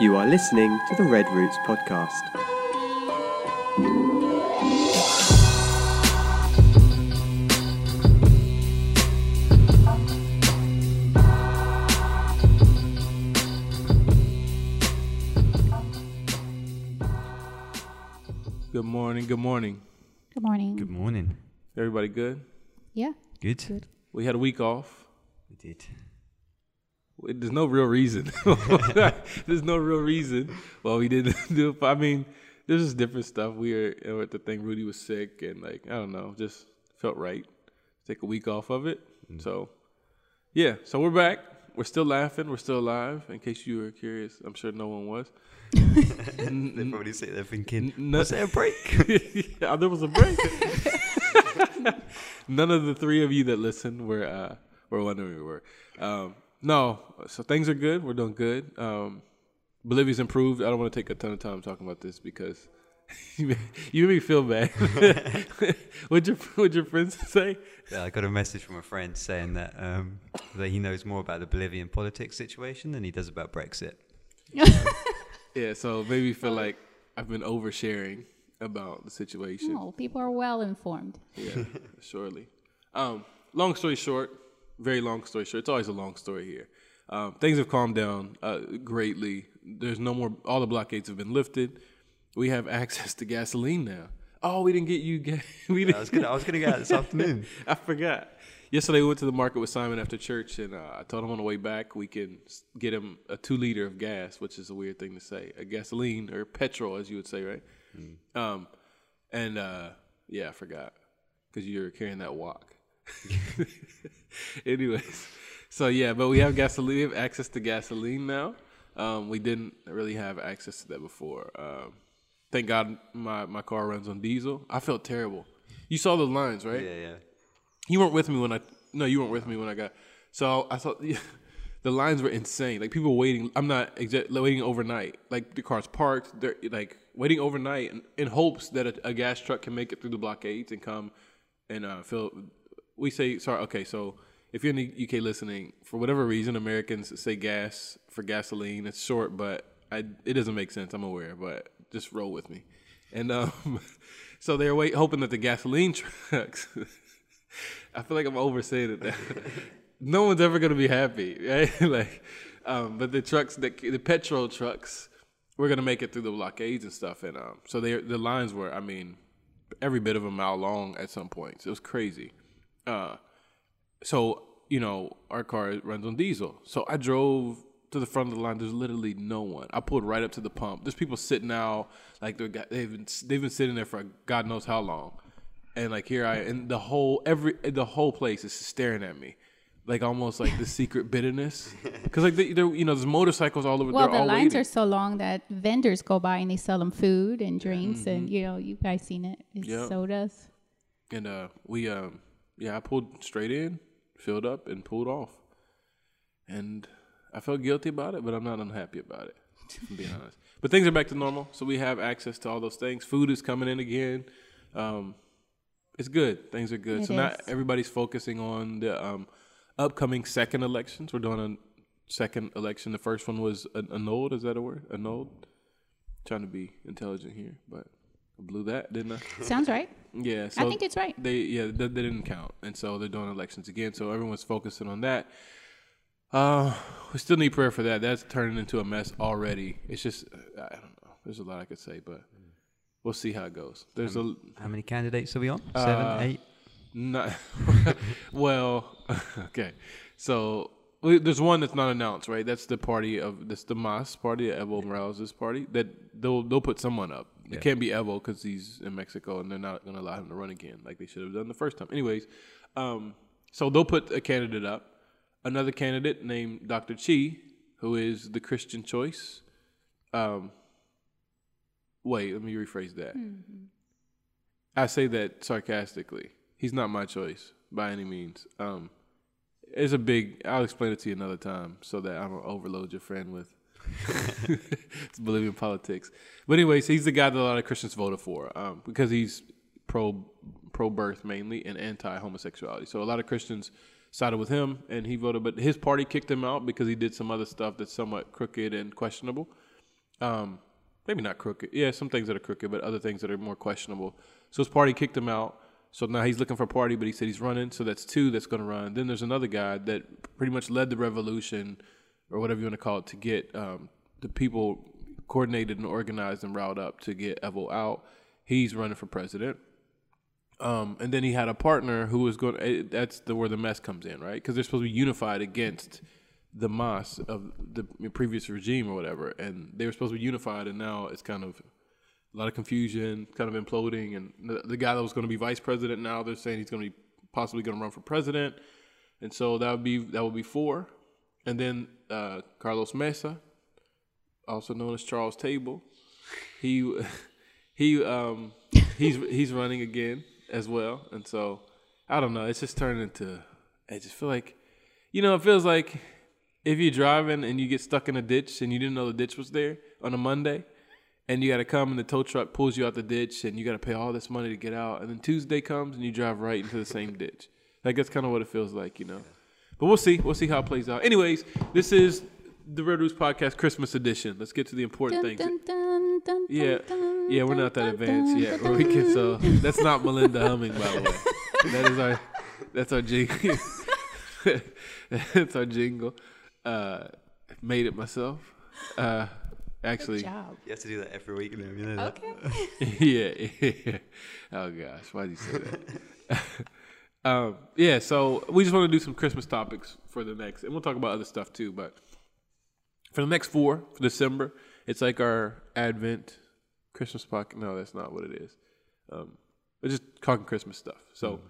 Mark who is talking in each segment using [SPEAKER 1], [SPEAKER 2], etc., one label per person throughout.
[SPEAKER 1] You are listening to the Red Roots podcast.
[SPEAKER 2] Good morning. Good morning.
[SPEAKER 3] Good morning.
[SPEAKER 4] Good morning.
[SPEAKER 2] Everybody good?
[SPEAKER 3] Yeah.
[SPEAKER 4] Good.
[SPEAKER 3] Good.
[SPEAKER 2] We had a week off.
[SPEAKER 4] We did.
[SPEAKER 2] There's no real reason. There's no real reason why we didn't do it. I mean, there's just different stuff. We were at the thing. Rudy was sick, and like I don't know, just felt right. Take a week off of it. So, yeah. So we're back. We're still laughing. We're still alive. In case you were curious, I'm sure no one was.
[SPEAKER 4] They probably sit there thinking,
[SPEAKER 2] no-
[SPEAKER 4] was there a break?
[SPEAKER 2] yeah, there was a break. None of the three of you that listened were uh, were wondering we were. Um, no, so things are good. We're doing good. Um, Bolivia's improved. I don't want to take a ton of time talking about this because you made, you made me feel bad. what'd your what'd your friends say?
[SPEAKER 4] yeah, I got a message from a friend saying that um, that he knows more about the Bolivian politics situation than he does about Brexit.
[SPEAKER 2] Yeah, so maybe made me feel like I've been oversharing about the situation.
[SPEAKER 3] No, people are well informed.
[SPEAKER 2] Yeah, surely. Um, long story short, very long story short. It's always a long story here. Um, things have calmed down uh, greatly. There's no more. All the blockades have been lifted. We have access to gasoline now. Oh, we didn't get you. Ga- we didn't.
[SPEAKER 4] I was gonna, I was gonna go out this afternoon.
[SPEAKER 2] I forgot. Yesterday we went to the market with Simon after church, and uh, I told him on the way back we can get him a two liter of gas, which is a weird thing to say, a gasoline or petrol, as you would say, right? Um, and uh, yeah, I forgot because you were carrying that walk. Anyways, so yeah, but we have gasoline, we have access to gasoline now. Um, we didn't really have access to that before. Um, thank God my, my car runs on diesel. I felt terrible. You saw the lines, right?
[SPEAKER 4] Yeah, yeah.
[SPEAKER 2] You weren't with me when I no, you weren't with me when I got. So I thought the lines were insane. Like people waiting. I'm not exa- waiting overnight. Like the car's parked. They're like waiting overnight in, in hopes that a, a gas truck can make it through the blockades and come and uh, fill. We say sorry. Okay, so if you're in the UK listening, for whatever reason, Americans say gas for gasoline. It's short, but I, it doesn't make sense. I'm aware, but just roll with me. And um, so they're wait, hoping that the gasoline trucks. I feel like I'm oversaying it. no one's ever gonna be happy, right? like, um, but the trucks, the, the petrol trucks, we're gonna make it through the blockades and stuff. And um, so they the lines were, I mean, every bit of a mile long at some points. It was crazy. Uh, so you know, our car runs on diesel. So I drove to the front of the line. There's literally no one. I pulled right up to the pump. There's people sitting out like they're, got- they've been they've been sitting there for God knows how long, and like here I and the whole every the whole place is staring at me. Like almost like the secret bitterness, because like they, they're you know there's motorcycles all over.
[SPEAKER 3] Well,
[SPEAKER 2] they're
[SPEAKER 3] the
[SPEAKER 2] all
[SPEAKER 3] lines
[SPEAKER 2] waiting.
[SPEAKER 3] are so long that vendors go by and they sell them food and drinks, and
[SPEAKER 2] Mm-hmm.
[SPEAKER 3] you know, you guys seen it, it's
[SPEAKER 2] Yep.
[SPEAKER 3] sodas.
[SPEAKER 2] And uh, we, um, yeah, I pulled straight in, filled up, and pulled off. And I felt guilty about it, but I'm not unhappy about it, I'm being honest. But things are back to normal, so we have access to all those things. Food is coming in again. Um, it's good. Things are good.
[SPEAKER 3] It
[SPEAKER 2] so now
[SPEAKER 3] is.
[SPEAKER 2] everybody's focusing on the um, upcoming second elections. We're doing a second election. The first one was an- annulled. Is that a word? Annulled. Trying to be intelligent here, but I blew that, didn't I?
[SPEAKER 3] Sounds right.
[SPEAKER 2] Yeah, so
[SPEAKER 3] I think it's right.
[SPEAKER 2] They yeah, they, they didn't count, and so they're doing elections again. So everyone's focusing on that. Uh, we still need prayer for that. That's turning into a mess already. It's just I don't know. There's a lot I could say, but we'll see how it goes. There's a
[SPEAKER 4] How many candidates are we on? Seven,
[SPEAKER 2] Uh,
[SPEAKER 4] eight.
[SPEAKER 2] not well. okay, so there's one that's not announced, right? That's the party of that's the Mas party, Evo Morales' party. That they'll they'll put someone up. It
[SPEAKER 4] Yeah.
[SPEAKER 2] can't be Evo because he's in Mexico, and they're not going to allow him to run again like they should have done the first time. Anyways, um, so they'll put a candidate up. Another candidate named Dr. Chi, who is the Christian choice. Um, wait, let me rephrase that. I say that sarcastically. He's not my choice by any means. Um, it's a big. I'll explain it to you another time so that I don't overload your friend with it's Bolivian politics. But anyways, he's the guy that a lot of Christians voted for um, because he's pro pro birth mainly and anti homosexuality. So a lot of Christians sided with him, and he voted. But his party kicked him out because he did some other stuff that's somewhat crooked and questionable. Um, maybe not crooked. Yeah, some things that are crooked, but other things that are more questionable. So his party kicked him out. So now he's looking for a party, but he said he's running. So that's two that's going to run. Then there's another guy that pretty much led the revolution, or whatever you want to call it, to get um, the people coordinated and organized and riled up to get Evo out. He's running for president. Um, and then he had a partner who was going. eh, That's the where the mess comes in, right? Because they're supposed to be unified against the Mas of the previous regime or whatever, and they were supposed to be unified, and now it's kind of a lot of confusion, kind of imploding. And the, the guy that was going to be vice president now, they're saying he's going to be possibly going to run for president, and so that would be that would be four. And then uh, Carlos Mesa, also known as Charles Table, he he um he's he's running again as well, and so I don't know. It's just turned into. I just feel like, you know, it feels like if you're driving and you get stuck in a ditch and you didn't know the ditch was there on a Monday, and you got to come and the tow truck pulls you out the ditch and you got to pay all this money to get out, and then Tuesday comes and you drive right into the same ditch. Like that's kind of what it feels like, you know. But we'll see. We'll see how it plays out. Anyways, this is the Red Roots Podcast Christmas edition. Let's get to the important
[SPEAKER 3] Dun,
[SPEAKER 2] things.
[SPEAKER 3] dun, dun, dun,
[SPEAKER 2] Yeah,
[SPEAKER 3] dun,
[SPEAKER 2] yeah, we're not that
[SPEAKER 3] dun,
[SPEAKER 2] advanced yet.
[SPEAKER 3] dun,
[SPEAKER 2] we can,
[SPEAKER 3] dun.
[SPEAKER 2] so that's not Melinda humming, by the way. That is our, that's our jingle. that's our jingle. Uh, made it myself. Uh, actually,
[SPEAKER 3] Good job.
[SPEAKER 4] You have to do that every week, now, you know that.
[SPEAKER 3] Okay.
[SPEAKER 2] yeah, yeah. Oh gosh, why'd you say that? Um, yeah, so we just want to do some Christmas topics for the next, and we'll talk about other stuff too. But for the next four for December, it's like our Advent Christmas podcast. No, that's not what it is. Um, we're just talking Christmas stuff. So.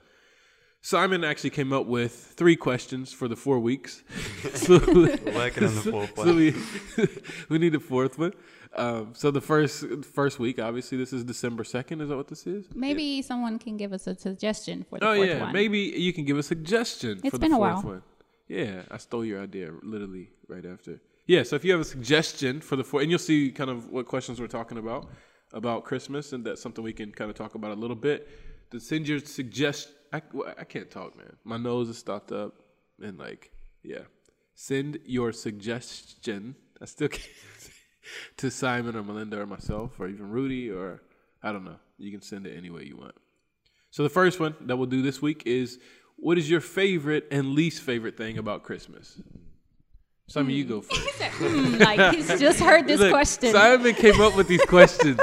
[SPEAKER 2] Simon actually came up with three questions for the four weeks. so,
[SPEAKER 4] We're on the fourth
[SPEAKER 2] so we we need a fourth one. Um, so the first first week, obviously, this is December second. Is that what this is?
[SPEAKER 3] Maybe someone can give us a suggestion for the
[SPEAKER 2] Oh
[SPEAKER 3] fourth
[SPEAKER 2] yeah,
[SPEAKER 3] one.
[SPEAKER 2] maybe you can give a suggestion
[SPEAKER 3] It's
[SPEAKER 2] for
[SPEAKER 3] been
[SPEAKER 2] the
[SPEAKER 3] a while.
[SPEAKER 2] one. Yeah, I stole your idea literally right after. Yeah, so if you have a suggestion for the fourth, and you'll see kind of what questions we're talking about about Christmas, and that's something we can kind of talk about a little bit. To send your suggest, I, I can't talk, man. My nose is stopped up, and like, yeah. Send your suggestion. I still can't to Simon or Melinda or myself or even Rudy or I don't know. You can send it any way you want. So the first one that we'll do this week is what is your favorite and least favorite thing about Christmas? Simon, you go first.
[SPEAKER 3] Hmm, like he's just heard this
[SPEAKER 2] Look,
[SPEAKER 3] question.
[SPEAKER 2] Simon came up with these questions.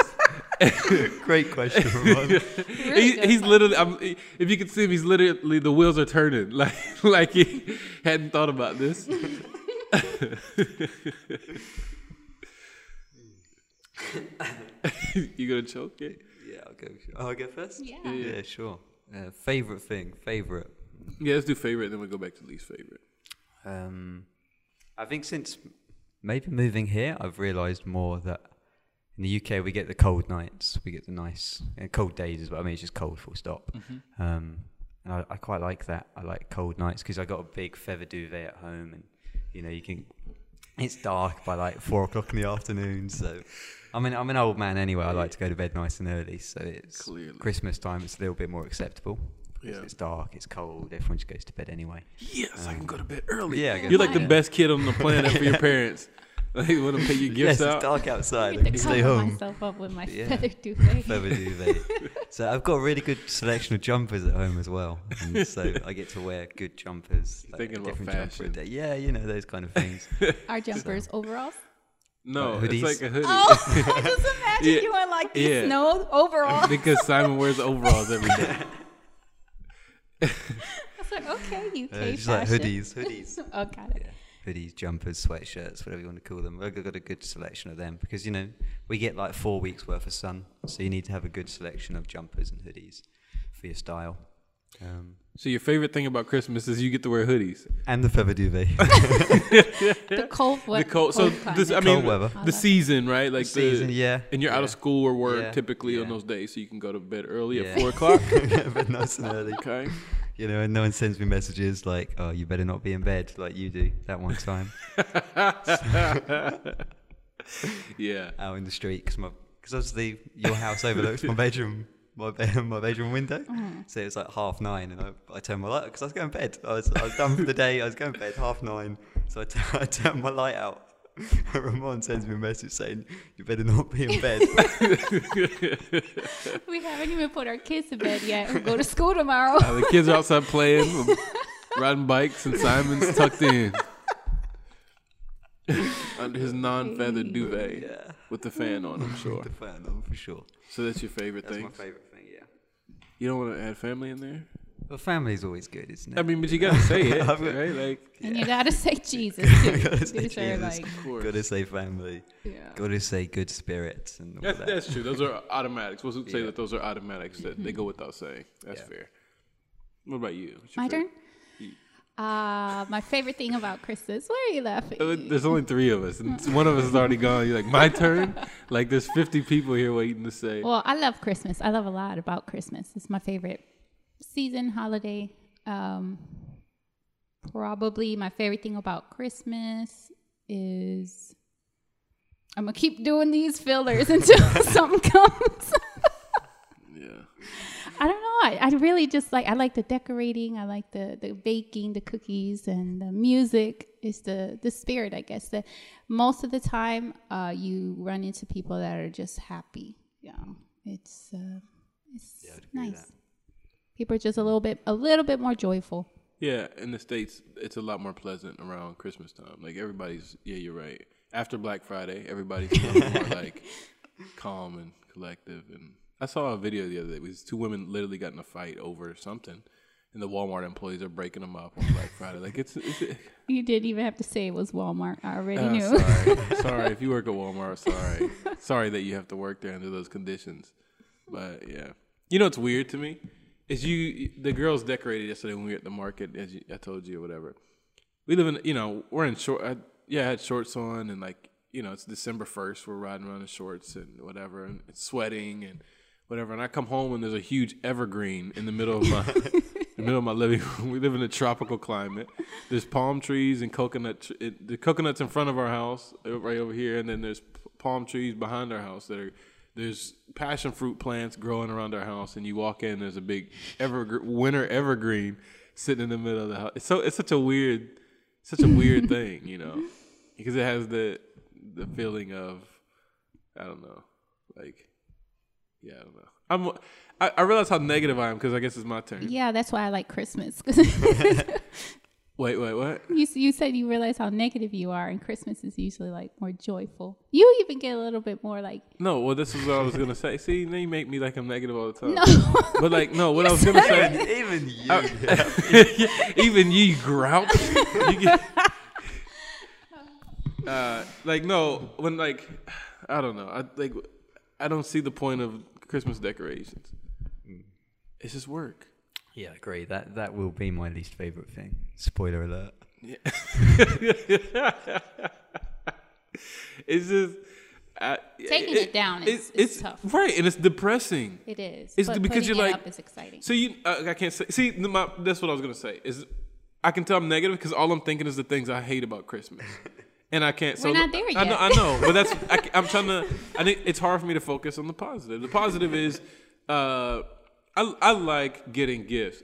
[SPEAKER 4] Great question, Ramon.
[SPEAKER 2] he,
[SPEAKER 3] good
[SPEAKER 2] he's literally. I'm, if you can see him, he's literally the wheels are turning, like like he hadn't thought about this. you gonna choke it?
[SPEAKER 4] yeah, I'll go. Oh, I'll go first?
[SPEAKER 3] Yeah.
[SPEAKER 4] Yeah, sure. Uh, favorite thing, favorite.
[SPEAKER 2] Yeah, let's do favorite, then we'll go back to least favorite.
[SPEAKER 4] Um, I think since maybe moving here, I've realised more that in the UK we get the cold nights, we get the nice uh, cold days as well. I mean, it's just cold, full stop. Um, and I, I quite like that. I like cold nights because I got a big feather duvet at home, and you know you can. It's dark by like four o'clock in the afternoon, so I mean I'm an old man anyway. I like to go to bed nice and early, so it's
[SPEAKER 2] Clearly.
[SPEAKER 4] Christmas time. It's a little bit more acceptable.
[SPEAKER 2] Yeah.
[SPEAKER 4] It's dark, it's cold. Everyone just goes to bed anyway.
[SPEAKER 2] Yes, I can go to bed early.
[SPEAKER 4] Yeah,
[SPEAKER 2] You're like the
[SPEAKER 3] Yeah.
[SPEAKER 2] best kid on the planet for your parents. Like, want to pay your
[SPEAKER 4] yes,
[SPEAKER 2] gifts
[SPEAKER 4] it's dark outside.
[SPEAKER 3] I
[SPEAKER 4] I
[SPEAKER 3] need
[SPEAKER 4] can
[SPEAKER 3] to
[SPEAKER 4] stay
[SPEAKER 3] cover
[SPEAKER 4] home.
[SPEAKER 3] myself up with my
[SPEAKER 4] Yeah.
[SPEAKER 3] feather duvet.
[SPEAKER 4] Feather duvet. so I've got a really good selection of jumpers at home as well, and so I get to wear good jumpers. like a
[SPEAKER 2] Thinking about
[SPEAKER 4] different jumper a
[SPEAKER 2] fashion.
[SPEAKER 4] day. Yeah, you know those kind of things.
[SPEAKER 3] Our jumpers, overalls.
[SPEAKER 2] No,
[SPEAKER 4] What,
[SPEAKER 2] it's
[SPEAKER 4] hoodies?
[SPEAKER 2] like a hoodie.
[SPEAKER 3] Oh, I just imagine
[SPEAKER 2] Yeah.
[SPEAKER 3] you in like these
[SPEAKER 2] Yeah.
[SPEAKER 3] snow overalls.
[SPEAKER 2] because Simon wears overalls every day.
[SPEAKER 3] I was like, okay, UK
[SPEAKER 4] Uh, just like
[SPEAKER 3] fashion.
[SPEAKER 4] hoodies, hoodies.
[SPEAKER 3] oh, got it.
[SPEAKER 4] Yeah, hoodies, jumpers, sweatshirts, whatever you want to call them. I've got a good selection of them because you know we get like four weeks worth of sun, so you need to have a good selection of jumpers and hoodies for your style. Um,
[SPEAKER 2] So your favorite thing about Christmas is you get to wear hoodies.
[SPEAKER 4] and the feather duvet.
[SPEAKER 3] The cold weather.
[SPEAKER 2] The cold, so
[SPEAKER 3] kind.
[SPEAKER 2] this, I
[SPEAKER 4] Cold
[SPEAKER 2] mean,
[SPEAKER 4] weather.
[SPEAKER 2] the season, right? Like the
[SPEAKER 4] season, yeah.
[SPEAKER 2] and you're out of school or work
[SPEAKER 4] Yeah,
[SPEAKER 2] typically on those days, so you can go to bed early
[SPEAKER 4] Yeah.
[SPEAKER 2] at four o'clock.
[SPEAKER 4] but nice and early.
[SPEAKER 2] okay.
[SPEAKER 4] You know, and no one sends me messages like, "Oh, you better not be in bed," like you do that one time
[SPEAKER 2] Yeah.
[SPEAKER 4] out in the street because my because obviously your house overlooks my bedroom, my bed, my bedroom window. Mm-hmm. So it was like half nine, and I, I turned my light because I was going to bed. I was I was done for the day. I was going to bed half nine, so I tu- I turned my light out Ramon sends me a message saying, "You better not be in bed."
[SPEAKER 3] We haven't even put our kids to bed yet. We go to school tomorrow.
[SPEAKER 2] Uh, the kids are outside playing, riding bikes, and Simon's tucked in under his non-feathered duvet
[SPEAKER 4] yeah,
[SPEAKER 2] with the fan on. I'm sure.
[SPEAKER 4] the fan on for sure.
[SPEAKER 2] So that's your favorite thing.
[SPEAKER 4] That's
[SPEAKER 2] thing.
[SPEAKER 4] my favorite thing. Yeah.
[SPEAKER 2] You don't want to add family in there.
[SPEAKER 4] Well, family's always good, isn't it?
[SPEAKER 2] I mean, but you gotta say it,
[SPEAKER 4] got-
[SPEAKER 2] right? Like,
[SPEAKER 3] And you gotta say Jesus too.
[SPEAKER 4] Gotta say
[SPEAKER 3] These
[SPEAKER 4] Jesus.
[SPEAKER 3] like.
[SPEAKER 4] Gotta say family.
[SPEAKER 3] yeah.
[SPEAKER 4] Gotta say good spirits and all
[SPEAKER 2] That's,
[SPEAKER 4] that.
[SPEAKER 2] that's true. Those are automatics. We'll say
[SPEAKER 4] Yeah.
[SPEAKER 2] that those are automatics that they go without saying. That's
[SPEAKER 4] Yeah.
[SPEAKER 2] fair. What about you? What's your
[SPEAKER 3] My turn.
[SPEAKER 2] favorite?
[SPEAKER 3] Uh, my favorite thing about Christmas. Why are you laughing?
[SPEAKER 2] Uh, There's only three of us, and one of us is already gone. You're like, my turn. Like, there's 50 people here waiting to say.
[SPEAKER 3] Well, I love Christmas. I love a lot about Christmas. It's my favorite season, holiday. Um, probably my favorite thing about Christmas is I'm gonna keep doing these fillers until something comes.
[SPEAKER 2] Yeah.
[SPEAKER 3] I don't know. I, I really just like I like the decorating. I like the the baking, the cookies, and the music. Is the the spirit, I guess. That most of the time, uh, you run into people that are just happy. Yeah, it's uh, it's
[SPEAKER 4] Yeah,
[SPEAKER 3] nice. People are just a little bit a little bit more joyful.
[SPEAKER 2] Yeah, in the States, it's a lot more pleasant around Christmas time. Like, everybody's, yeah, you're right. After Black Friday, everybody's a little more, like, calm and collective. And I saw a video the other day. It was two women literally got in a fight over something. And the Walmart employees are breaking them up on Black Friday. Like, it's, it's
[SPEAKER 3] You didn't even have to say it was Walmart. I already
[SPEAKER 2] Uh,
[SPEAKER 3] knew.
[SPEAKER 2] sorry, sorry. If you work at Walmart, sorry, sorry that you have to work there under those conditions. But yeah, you know it's weird to me is you the girls decorated yesterday when we were at the market, as you, I told you or whatever. We live in, you know, we're in short. I, yeah, I had shorts on and like, you know, it's December first. We're riding around in shorts and whatever, and it's sweating and whatever. And I come home and there's a huge evergreen in the middle of my. in the middle of my living room. We live in a tropical climate. There's palm trees and coconut. Tr- it, the coconuts in front of our house, right over here, and then there's p- palm trees behind our house that are. There's passion fruit plants growing around our house, and you walk in. There's a big ever winter evergreen sitting in the middle of the house. It's so it's such a weird, such a weird thing, you know, because it has the the feeling of I don't know, like yeah, I don't know. I'm I, I realize how negative I am because I guess it's my turn.
[SPEAKER 3] yeah, that's why I like Christmas.
[SPEAKER 2] Wait, wait, what?
[SPEAKER 3] You, you said you realize how negative you are, and Christmas is usually like more joyful. You even get a little bit more like,
[SPEAKER 2] No, well, this is what I was gonna say. See, now you make me like I'm negative all the time.
[SPEAKER 3] no.
[SPEAKER 2] But like, no, what I was gonna say,
[SPEAKER 4] Even you.
[SPEAKER 2] I- even you grouch. You get, uh, like no, when like, I don't know. I like, I don't see the point of Christmas decorations. It's just work.
[SPEAKER 4] Yeah, I agree. That that will be my least favorite thing. Spoiler alert. Yeah.
[SPEAKER 2] It's just. Uh,
[SPEAKER 3] Taking it down is- is tough.
[SPEAKER 2] right, and it's depressing.
[SPEAKER 3] It is.
[SPEAKER 2] It's
[SPEAKER 3] but
[SPEAKER 2] because
[SPEAKER 3] putting
[SPEAKER 2] you're
[SPEAKER 3] it
[SPEAKER 2] like-
[SPEAKER 3] up is exciting.
[SPEAKER 2] So you, uh, I can't say. See, my, that's what I was gonna say. Is I can tell I'm negative because all I'm thinking is the things I hate about Christmas, and I can't. So
[SPEAKER 3] We're not there
[SPEAKER 2] I know,
[SPEAKER 3] yet.
[SPEAKER 2] I know, but that's. I, am trying to. I think it's hard for me to focus on the positive. The positive is, uh, I I like getting gifts,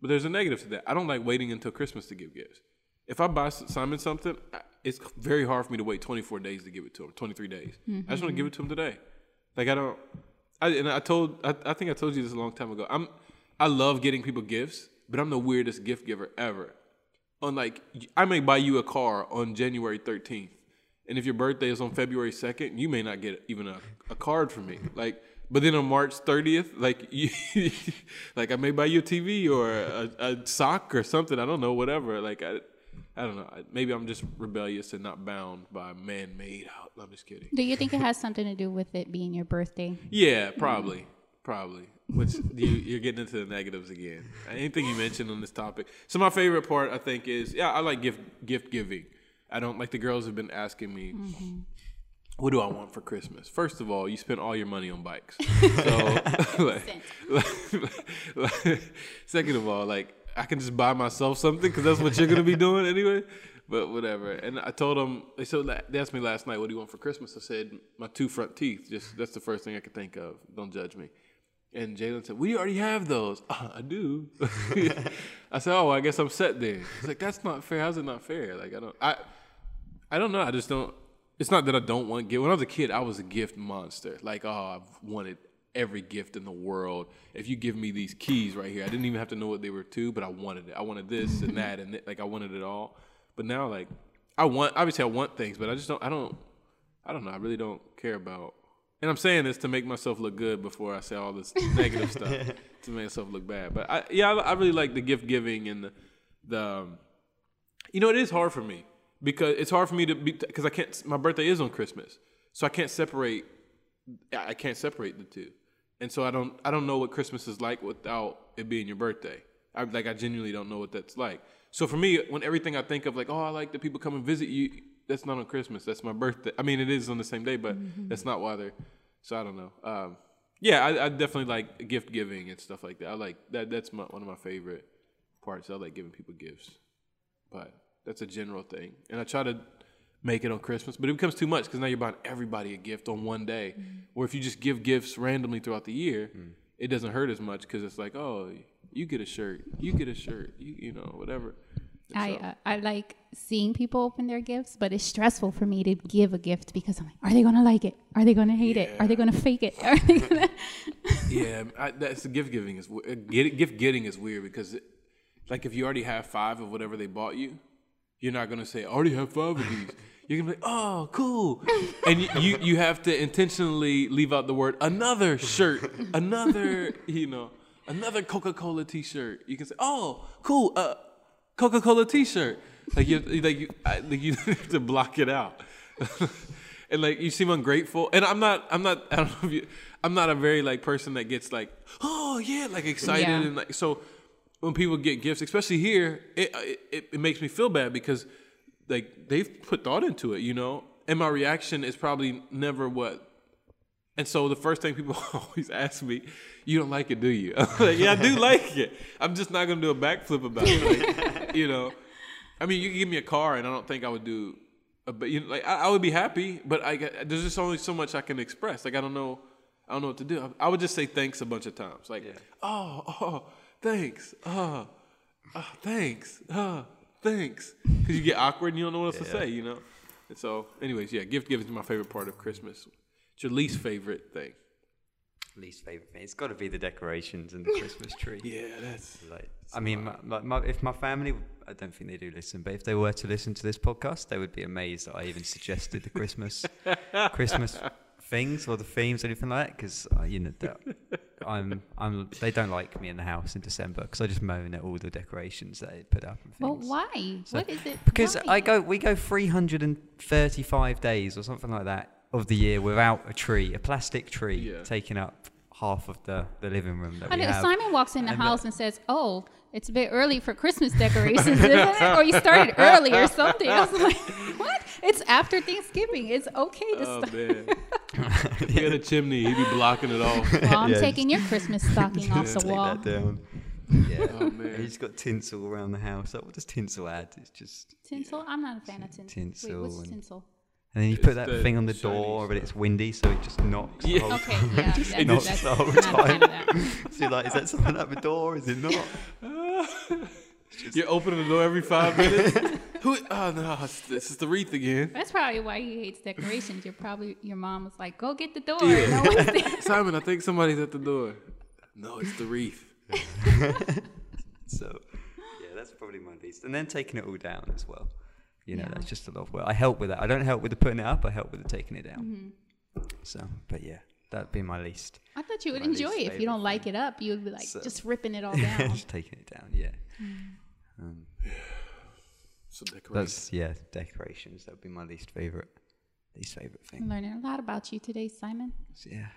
[SPEAKER 2] but there's a negative to that. I don't like waiting until Christmas to give gifts. If I buy Simon something, it's very hard for me to wait 24 days to give it to him. 23 days. I just want to give it to him today. Like I don't. I and I told. I, I think I told you this a long time ago. I'm. I love getting people gifts, but I'm the weirdest gift giver ever. On like, I may buy you a car on January 13th, and if your birthday is on February 2nd, you may not get even a, a card from me. Like, but then on March 30th, like, you, like I may buy you a TV or a, a sock or something. I don't know, whatever. Like, I, I don't know. Maybe I'm just rebellious and not bound by man-made. I'm just kidding.
[SPEAKER 3] Do you think it has something to do with it being your birthday?
[SPEAKER 2] Yeah, probably, probably. Which you, you're getting into the negatives again. Anything you mentioned on this topic. So my favorite part, I think, is yeah, I like gift gift giving. I don't like the girls have been asking me, mm-hmm. What do I want for Christmas? First of all, you spend all your money on bikes. So, like- like- second of all, like I can just buy myself something because that's what you're gonna be doing anyway. But whatever. And I told them they so they asked me last night, "What do you want for Christmas?" I said, "My two front teeth. Just that's the first thing I could think of. Don't judge me." And Jalen said, "We already have those." "Uh, I do. I said, "Oh, I guess I'm set then." He's like, "That's not fair. How's it not fair? Like I don't. I I don't know. I just don't. It's not that I don't want gift. When I was a kid, I was a gift monster. Like, oh, I've wanted every gift in the world. If you give me these keys right here, I didn't even have to know what they were to, but I wanted it. I wanted this and that and like I wanted it all. But now, like, I want obviously I want things, but I just don't. I don't. I don't know. I really don't care about. And I'm saying this to make myself look good before I say all this negative stuff to make myself look bad. But I, yeah, I, I really like the gift giving and the, the um, you know, it is hard for me because it's hard for me to be because I can't. My birthday is on Christmas, so I can't separate. I can't separate the two, and so I don't. I don't know what Christmas is like without it being your birthday. I like. I genuinely don't know what that's like. So for me, when everything I think of, like, oh, I like that people come and visit you. That's not on Christmas. That's my birthday. I mean, it is on the same day, but that's not why they're. So I don't know. Um, yeah, I, I definitely like gift giving and stuff like that. I like that. That's my, one of my favorite parts. I like giving people gifts but that's a general thing. And I try to make it on Christmas, but it becomes too much because now you're buying everybody a gift on one day. Or if you just give gifts randomly throughout the year, it doesn't hurt as much because it's like, oh, you get a shirt, you get a shirt, you you know whatever. And
[SPEAKER 3] I
[SPEAKER 2] so-
[SPEAKER 3] uh, I like seeing people open their gifts, but it's stressful for me to give a gift because I'm like, are they gonna like it? Are they gonna hate it? Are they gonna fake it? Are they gonna?
[SPEAKER 2] yeah, I, that's the gift giving is we- uh, get, gift getting is weird because, it, like, if you already have five of whatever they bought you, you're not gonna say I already have five of these. You're gonna be like, oh, cool, and you, you you have to intentionally leave out the word another shirt, another you know, another Coca Cola T-shirt. You can say, oh, cool, uh, Coca Cola T-shirt. Like you like you I, like you have to block it out. and like you seem ungrateful. And I'm not I'm not I don't know if you I'm not a very like person that gets like oh yeah like excited
[SPEAKER 3] Yeah.
[SPEAKER 2] and like so when people get gifts, especially here, it, it it makes me feel bad because like they've put thought into it, you know. And my reaction is probably never what. And so the first thing people always ask me, "You don't like it, do you?" Like, "Yeah, I do like it. I'm just not gonna do a backflip about it." Like, you know, I mean, you can give me a car, and I don't think I would do. A, but you know, like I, I would be happy, but I there's just only so much I can express. Like I don't know, I don't know what to do. I, I would just say thanks a bunch of times. Like, oh, oh, thanks, oh, oh thanks, oh, thanks, because you get awkward and you don't know what else to say. You know. And so, anyways, yeah, gift giving is my favorite part of Christmas. It's your least favorite thing.
[SPEAKER 4] Least favorite thing. It's got to be the decorations and the Christmas tree.
[SPEAKER 2] Yeah, that's
[SPEAKER 4] Like, I mean, my, my, my, if my family, I don't think they do listen, but if they were to listen to this podcast, they would be amazed that I even suggested the Christmas, Christmas things or the themes or anything like that. Because uh, you know, that I'm, I'm, they don't like me in the house in December because I just moan at all the decorations that they put up and
[SPEAKER 3] well,
[SPEAKER 4] things.
[SPEAKER 3] why?
[SPEAKER 4] So-
[SPEAKER 3] what is it?
[SPEAKER 4] Because
[SPEAKER 3] why?
[SPEAKER 4] I go, we go 335 days or something like that of the year without a tree, a plastic tree,
[SPEAKER 2] Yeah.
[SPEAKER 4] taking up half of the, the living room that
[SPEAKER 3] I
[SPEAKER 4] we
[SPEAKER 3] know
[SPEAKER 4] have.
[SPEAKER 3] Simon walks in the
[SPEAKER 4] And, uh,
[SPEAKER 3] house and says, "Oh, it's a bit early for Christmas decorations, isn't it? Or you started early or something." I was like, "What? It's after Thanksgiving. It's okay to
[SPEAKER 2] oh
[SPEAKER 3] start."
[SPEAKER 2] man. he had a chimney. He'd be blocking it off.
[SPEAKER 3] Well, I'm
[SPEAKER 4] Yeah,
[SPEAKER 3] taking your Christmas stocking off the
[SPEAKER 4] Take
[SPEAKER 3] wall.
[SPEAKER 4] that down. Yeah.
[SPEAKER 2] Oh, man.
[SPEAKER 4] He's got tinsel around the house. Like, what does tinsel add? It's just.
[SPEAKER 3] Tinsel? I'm not a fan of tinsel. Wait,
[SPEAKER 4] Tinsel
[SPEAKER 3] what's
[SPEAKER 4] and-
[SPEAKER 3] tinsel?
[SPEAKER 4] And then you
[SPEAKER 2] It's
[SPEAKER 4] put that thing on the
[SPEAKER 2] shiny
[SPEAKER 4] door, but it's windy, so it just knocks.
[SPEAKER 2] Yeah.
[SPEAKER 4] The whole
[SPEAKER 3] Okay, yeah, that's,
[SPEAKER 2] it
[SPEAKER 3] that's,
[SPEAKER 2] just
[SPEAKER 3] I'm
[SPEAKER 4] the whole
[SPEAKER 3] not a fan of that.
[SPEAKER 4] so you're like, is that something at the door? Is it not?
[SPEAKER 2] You're opening the door every five minutes. Who? Oh no, this is the wreath again.
[SPEAKER 3] That's probably why he hates decorations. You're probably your mom was like, "Go get the door."
[SPEAKER 2] Yeah.
[SPEAKER 3] No one's there.
[SPEAKER 2] Simon, I think somebody's at the door. No, it's the wreath.
[SPEAKER 4] So, yeah, that's probably my least. And then taking it all down as well. You know,
[SPEAKER 3] Yeah.
[SPEAKER 4] that's just a lot of work. I help with that. I don't help with the putting it up. I help with the taking it down.
[SPEAKER 3] Mm-hmm.
[SPEAKER 4] So, but yeah, that'd be my least.
[SPEAKER 3] I you would
[SPEAKER 4] My
[SPEAKER 3] enjoy it. If you don't like it up, you would be like
[SPEAKER 4] So-
[SPEAKER 3] just ripping it all down.
[SPEAKER 4] just taking it down. Yeah.
[SPEAKER 3] Mm.
[SPEAKER 4] Um,
[SPEAKER 2] So decoration.
[SPEAKER 4] that's yeah, decorations. That would be my least favorite. Least favorite
[SPEAKER 3] I'm
[SPEAKER 4] thing.
[SPEAKER 3] learning a lot about you today, Simon.
[SPEAKER 4] So, yeah.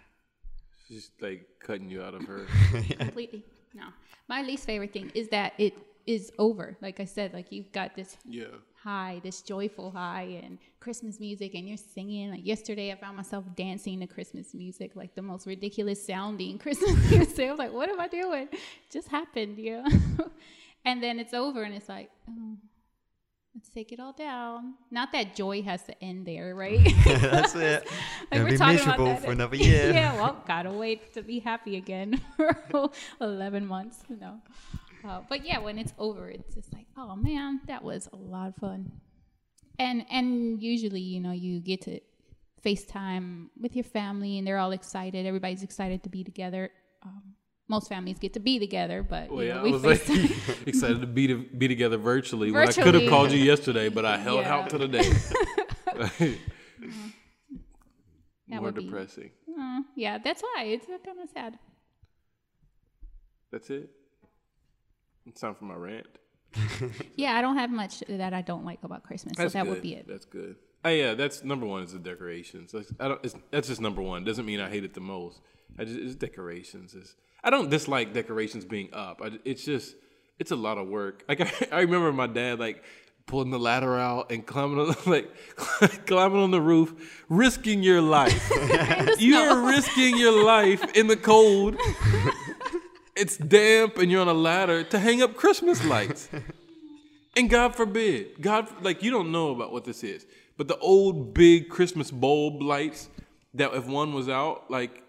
[SPEAKER 2] She's like cutting you out of her.
[SPEAKER 3] Completely. No. My least favorite thing is that it is over. Like I said, like you've got this
[SPEAKER 2] Yeah.
[SPEAKER 3] high, this joyful high, and Christmas music, and you're singing. Like yesterday, I found myself dancing to Christmas music, like the most ridiculous sounding Christmas music. I'm like, what am I doing? It just happened, you know? and then it's over, and it's like, oh, let's take it all down. Not that joy has to end there, right?
[SPEAKER 4] that's it.
[SPEAKER 3] Like we're
[SPEAKER 4] be
[SPEAKER 3] talking
[SPEAKER 4] miserable
[SPEAKER 3] about that.
[SPEAKER 4] for another year.
[SPEAKER 3] yeah, well, gotta wait to be happy again for 11 months, you know. Uh, but yeah, when it's over, it's just like, oh man, that was a lot of fun. and and usually you know you get to FaceTime with your family and they're all excited. Everybody's excited to be together. Um, most families get to be together, but
[SPEAKER 2] Well, yeah,
[SPEAKER 3] know,
[SPEAKER 2] I
[SPEAKER 3] we
[SPEAKER 2] was like excited to be to be together virtually, when I could have called you yesterday, but I held
[SPEAKER 3] Yeah.
[SPEAKER 2] out to the day.
[SPEAKER 3] That
[SPEAKER 2] More
[SPEAKER 3] would be-
[SPEAKER 2] depressing.
[SPEAKER 3] Uh, yeah, that's why it's kind of sad.
[SPEAKER 2] That's it. It's time for my rant.
[SPEAKER 3] Yeah, I don't have much that I don't like about Christmas,
[SPEAKER 2] That's
[SPEAKER 3] so that
[SPEAKER 2] good.
[SPEAKER 3] would be it.
[SPEAKER 2] That's good. Oh yeah, that's number one is the decorations. That's, I don't, it's, that's just number one. Doesn't mean I hate it the most. I just it's decorations. It's, I don't dislike decorations being up. I, it's just it's a lot of work. Like I, I remember my dad like pulling the ladder out and climbing on, like climbing on the roof, risking your life. You're risking your life in the cold. It's damp and you're on a ladder to hang up Christmas lights. And God forbid, God, like you don't know about what this is, but the old big Christmas bulb lights that if one was out, like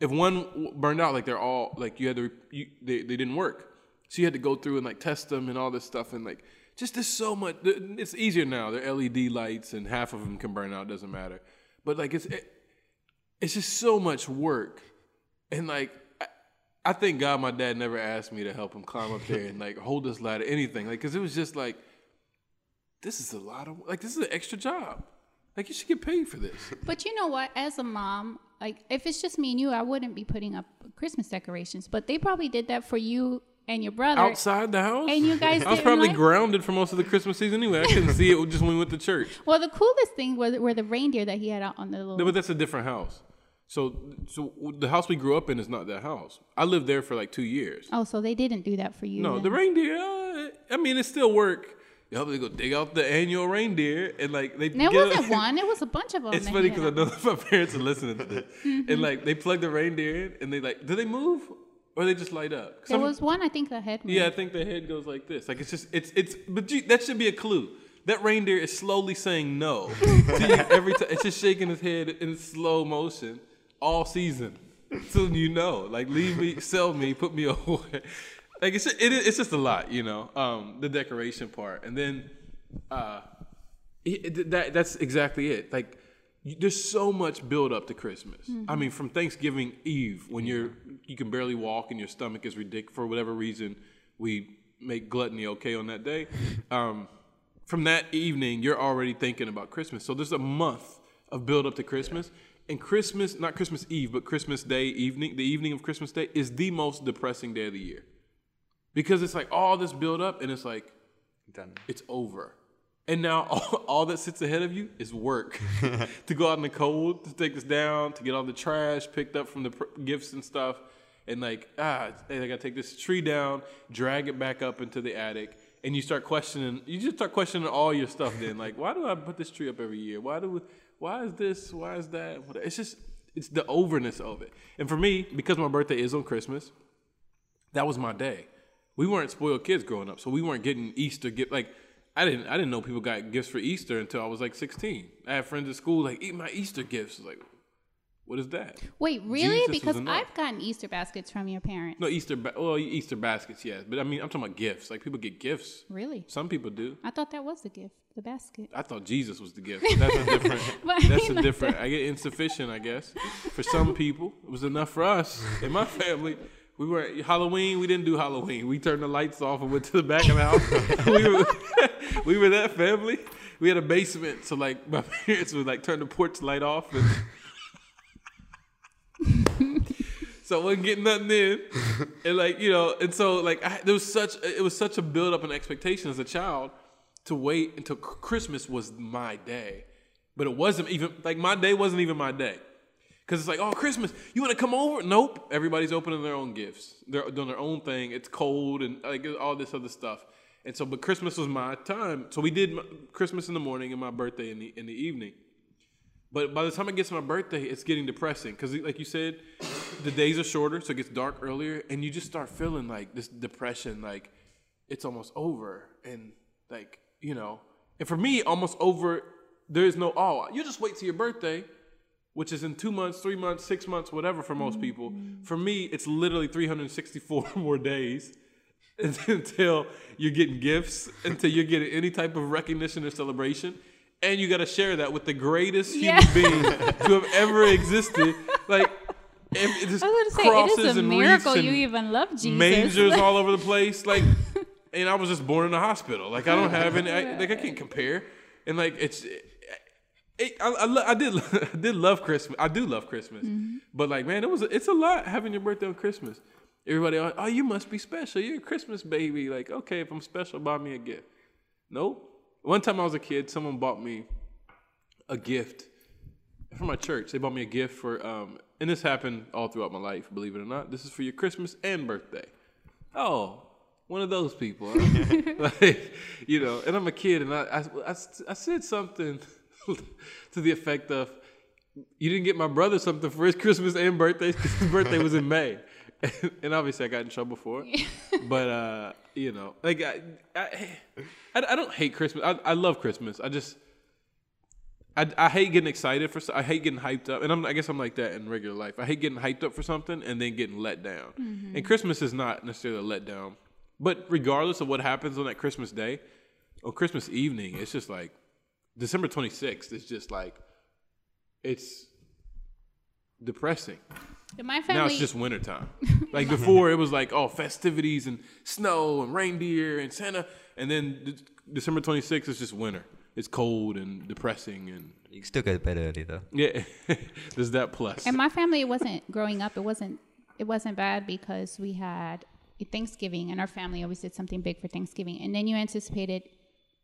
[SPEAKER 2] if one burned out, like they're all like you had to, you, they they didn't work, so you had to go through and like test them and all this stuff and like just there's so much. It's easier now. They're LED lights and half of them can burn out. Doesn't matter, but like it's it, it's just so much work, and like. I, thank God my dad never asked me to help him climb up there and like hold this ladder, anything. Like, cause it was just like, this is a lot of like this is an extra job. Like you should get paid for this.
[SPEAKER 3] But you know what? As a mom, like if it's just me and you, I wouldn't be putting up Christmas decorations. But they probably did that for you and your brother.
[SPEAKER 2] Outside the house,
[SPEAKER 3] And you guys
[SPEAKER 2] I was probably
[SPEAKER 3] like-
[SPEAKER 2] grounded for most of the Christmas season anyway. I couldn't see it just when we went to church.
[SPEAKER 3] Well, the coolest thing was were the reindeer that he had out on the little.
[SPEAKER 2] No, but that's a different house. So, so the house we grew up in is not that house. I lived there for like two years.
[SPEAKER 3] oh, so they didn't do that for you?
[SPEAKER 2] No,
[SPEAKER 3] then.
[SPEAKER 2] the reindeer. Uh, I mean, it still work. You know, they go dig out the annual reindeer and like they.
[SPEAKER 3] There wasn't one. It was a bunch of them.
[SPEAKER 2] It's funny because I know that my parents are listening to this,
[SPEAKER 3] Mm-hmm.
[SPEAKER 2] and like they plug the reindeer in, and they like, do they move or they just light up?
[SPEAKER 3] There
[SPEAKER 2] I'm-
[SPEAKER 3] was one, I think, that had.
[SPEAKER 2] yeah, I think the head goes like this. Like it's just it's it's. But you, that should be a clue. That reindeer is slowly saying no every time. It's just shaking his head in slow motion all season, so you know. Like leave me, sell me, put me away. Like it's just, it, it's just a lot, you know. Um, the decoration part, and then uh, it, that that's exactly it. Like you- there's so much build up to Christmas. I mean, from Thanksgiving Eve when you're you can barely walk and your stomach is ridiculous for whatever reason we make gluttony okay on that day. Um, from that evening, you're already thinking about Christmas. So there's a month of build up to Christmas. And Christmas, not Christmas Eve, but Christmas Day evening, the evening of Christmas Day is the most depressing day of the year. Because it's like all this build up and it's like
[SPEAKER 4] Done.
[SPEAKER 2] it's over. And now all, all that sits ahead of you is work to go out in the cold, to take this down, to get all the trash picked up from the pr- gifts and stuff. And like, ah, I gotta take this tree down, drag it back up into the attic. And you start questioning, you just start questioning all your stuff then. Like, why do I put this tree up every year? Why do, we, why is this? Why is that? It's just, it's the overness of it. And for me, because my birthday is on Christmas, that was my day. We weren't spoiled kids growing up, so we weren't getting Easter gift. Like I didn't, I didn't know people got gifts for Easter until I was like 16. I had friends at school like, eat my Easter gifts. Like, what is that?
[SPEAKER 3] Wait, really?
[SPEAKER 2] Jesus
[SPEAKER 3] because. I've gotten Easter baskets from your parents.
[SPEAKER 2] No Easter, ba- well Easter baskets, yes, but I mean I'm talking about gifts. Like people get gifts.
[SPEAKER 3] Really?
[SPEAKER 2] Some people do.
[SPEAKER 3] I thought that was the gift, the basket.
[SPEAKER 2] I thought Jesus was the gift. That's a different.
[SPEAKER 3] I
[SPEAKER 2] that's a different. I get insufficient, I guess. For some people, it was enough for us. In my family, we were Halloween. We didn't do Halloween. We turned the lights off and went to the back of the house. we were we were that family. We had a basement, so like my parents would like turn the porch light off and. So I wasn't getting nothing in, and like you know, and so like I, there was such it was such a build up and expectation as a child to wait until Christmas was my day, but it wasn't even like my day wasn't even my day, because it's like oh Christmas, you want to come over? Nope, everybody's opening their own gifts, they're doing their own thing. It's cold and like all this other stuff, and so but Christmas was my time, so we did Christmas in the morning and my birthday in the in the evening. But by the time it gets to my birthday, it's getting depressing because, like you said, the days are shorter, so it gets dark earlier, and you just start feeling like this depression, like it's almost over, and like you know, and for me, almost over. There is no oh, you just wait till your birthday, which is in two months, three months, six months, whatever for most people. Mm. For me, it's literally 364 more days until you're getting gifts, until you're getting any type of recognition or celebration. and you got to share that with the greatest
[SPEAKER 3] Yeah.
[SPEAKER 2] human being to have ever existed. Like, it just
[SPEAKER 3] I was gonna say
[SPEAKER 2] crosses
[SPEAKER 3] it is a
[SPEAKER 2] and
[SPEAKER 3] miracle you even love Jesus.
[SPEAKER 2] mangers all over the place. Like, and I was just born in a hospital. Like, I don't have any. I, like, I can't compare. And like, it's. It, I, I, I did I did love Christmas. I do love Christmas, but like man, it was it's a lot having your birthday on Christmas. Everybody, oh, oh, you must be special. You're a Christmas baby. Like, okay, if I'm special, buy me a gift. Nope. One time I was a kid, someone bought me a gift from my church. They bought me a gift for, um, and this happened all throughout my life, believe it or not. This is for your Christmas and birthday. Oh, one of those people. like, you know, and I'm a kid, and I, I, I, I said something to the effect of, you didn't get my brother something for his Christmas and birthday because his birthday was in May. And, obviously I got in trouble for it. But, uh, you know, like, I, I, I, I don't hate Christmas. I, I love Christmas. I just, I, I hate getting excited for. I hate getting hyped up, and I'm, I guess I'm like that in regular life. I hate getting hyped up for something and then getting let down. And Christmas is not necessarily a letdown, but regardless of what happens on that Christmas day, on Christmas evening, it's just like December 26th. It's just like it's depressing.
[SPEAKER 3] In my family,
[SPEAKER 2] Now it's just wintertime. like before, it was like oh festivities and snow and reindeer and Santa, and then de- December 26th is just winter. It's cold and depressing and
[SPEAKER 4] You can still go to bed early though.
[SPEAKER 2] yeah, there's that plus.
[SPEAKER 3] in my family, it wasn't growing up. It wasn't. It wasn't bad because we had Thanksgiving, and our family always did something big for Thanksgiving. And then you anticipated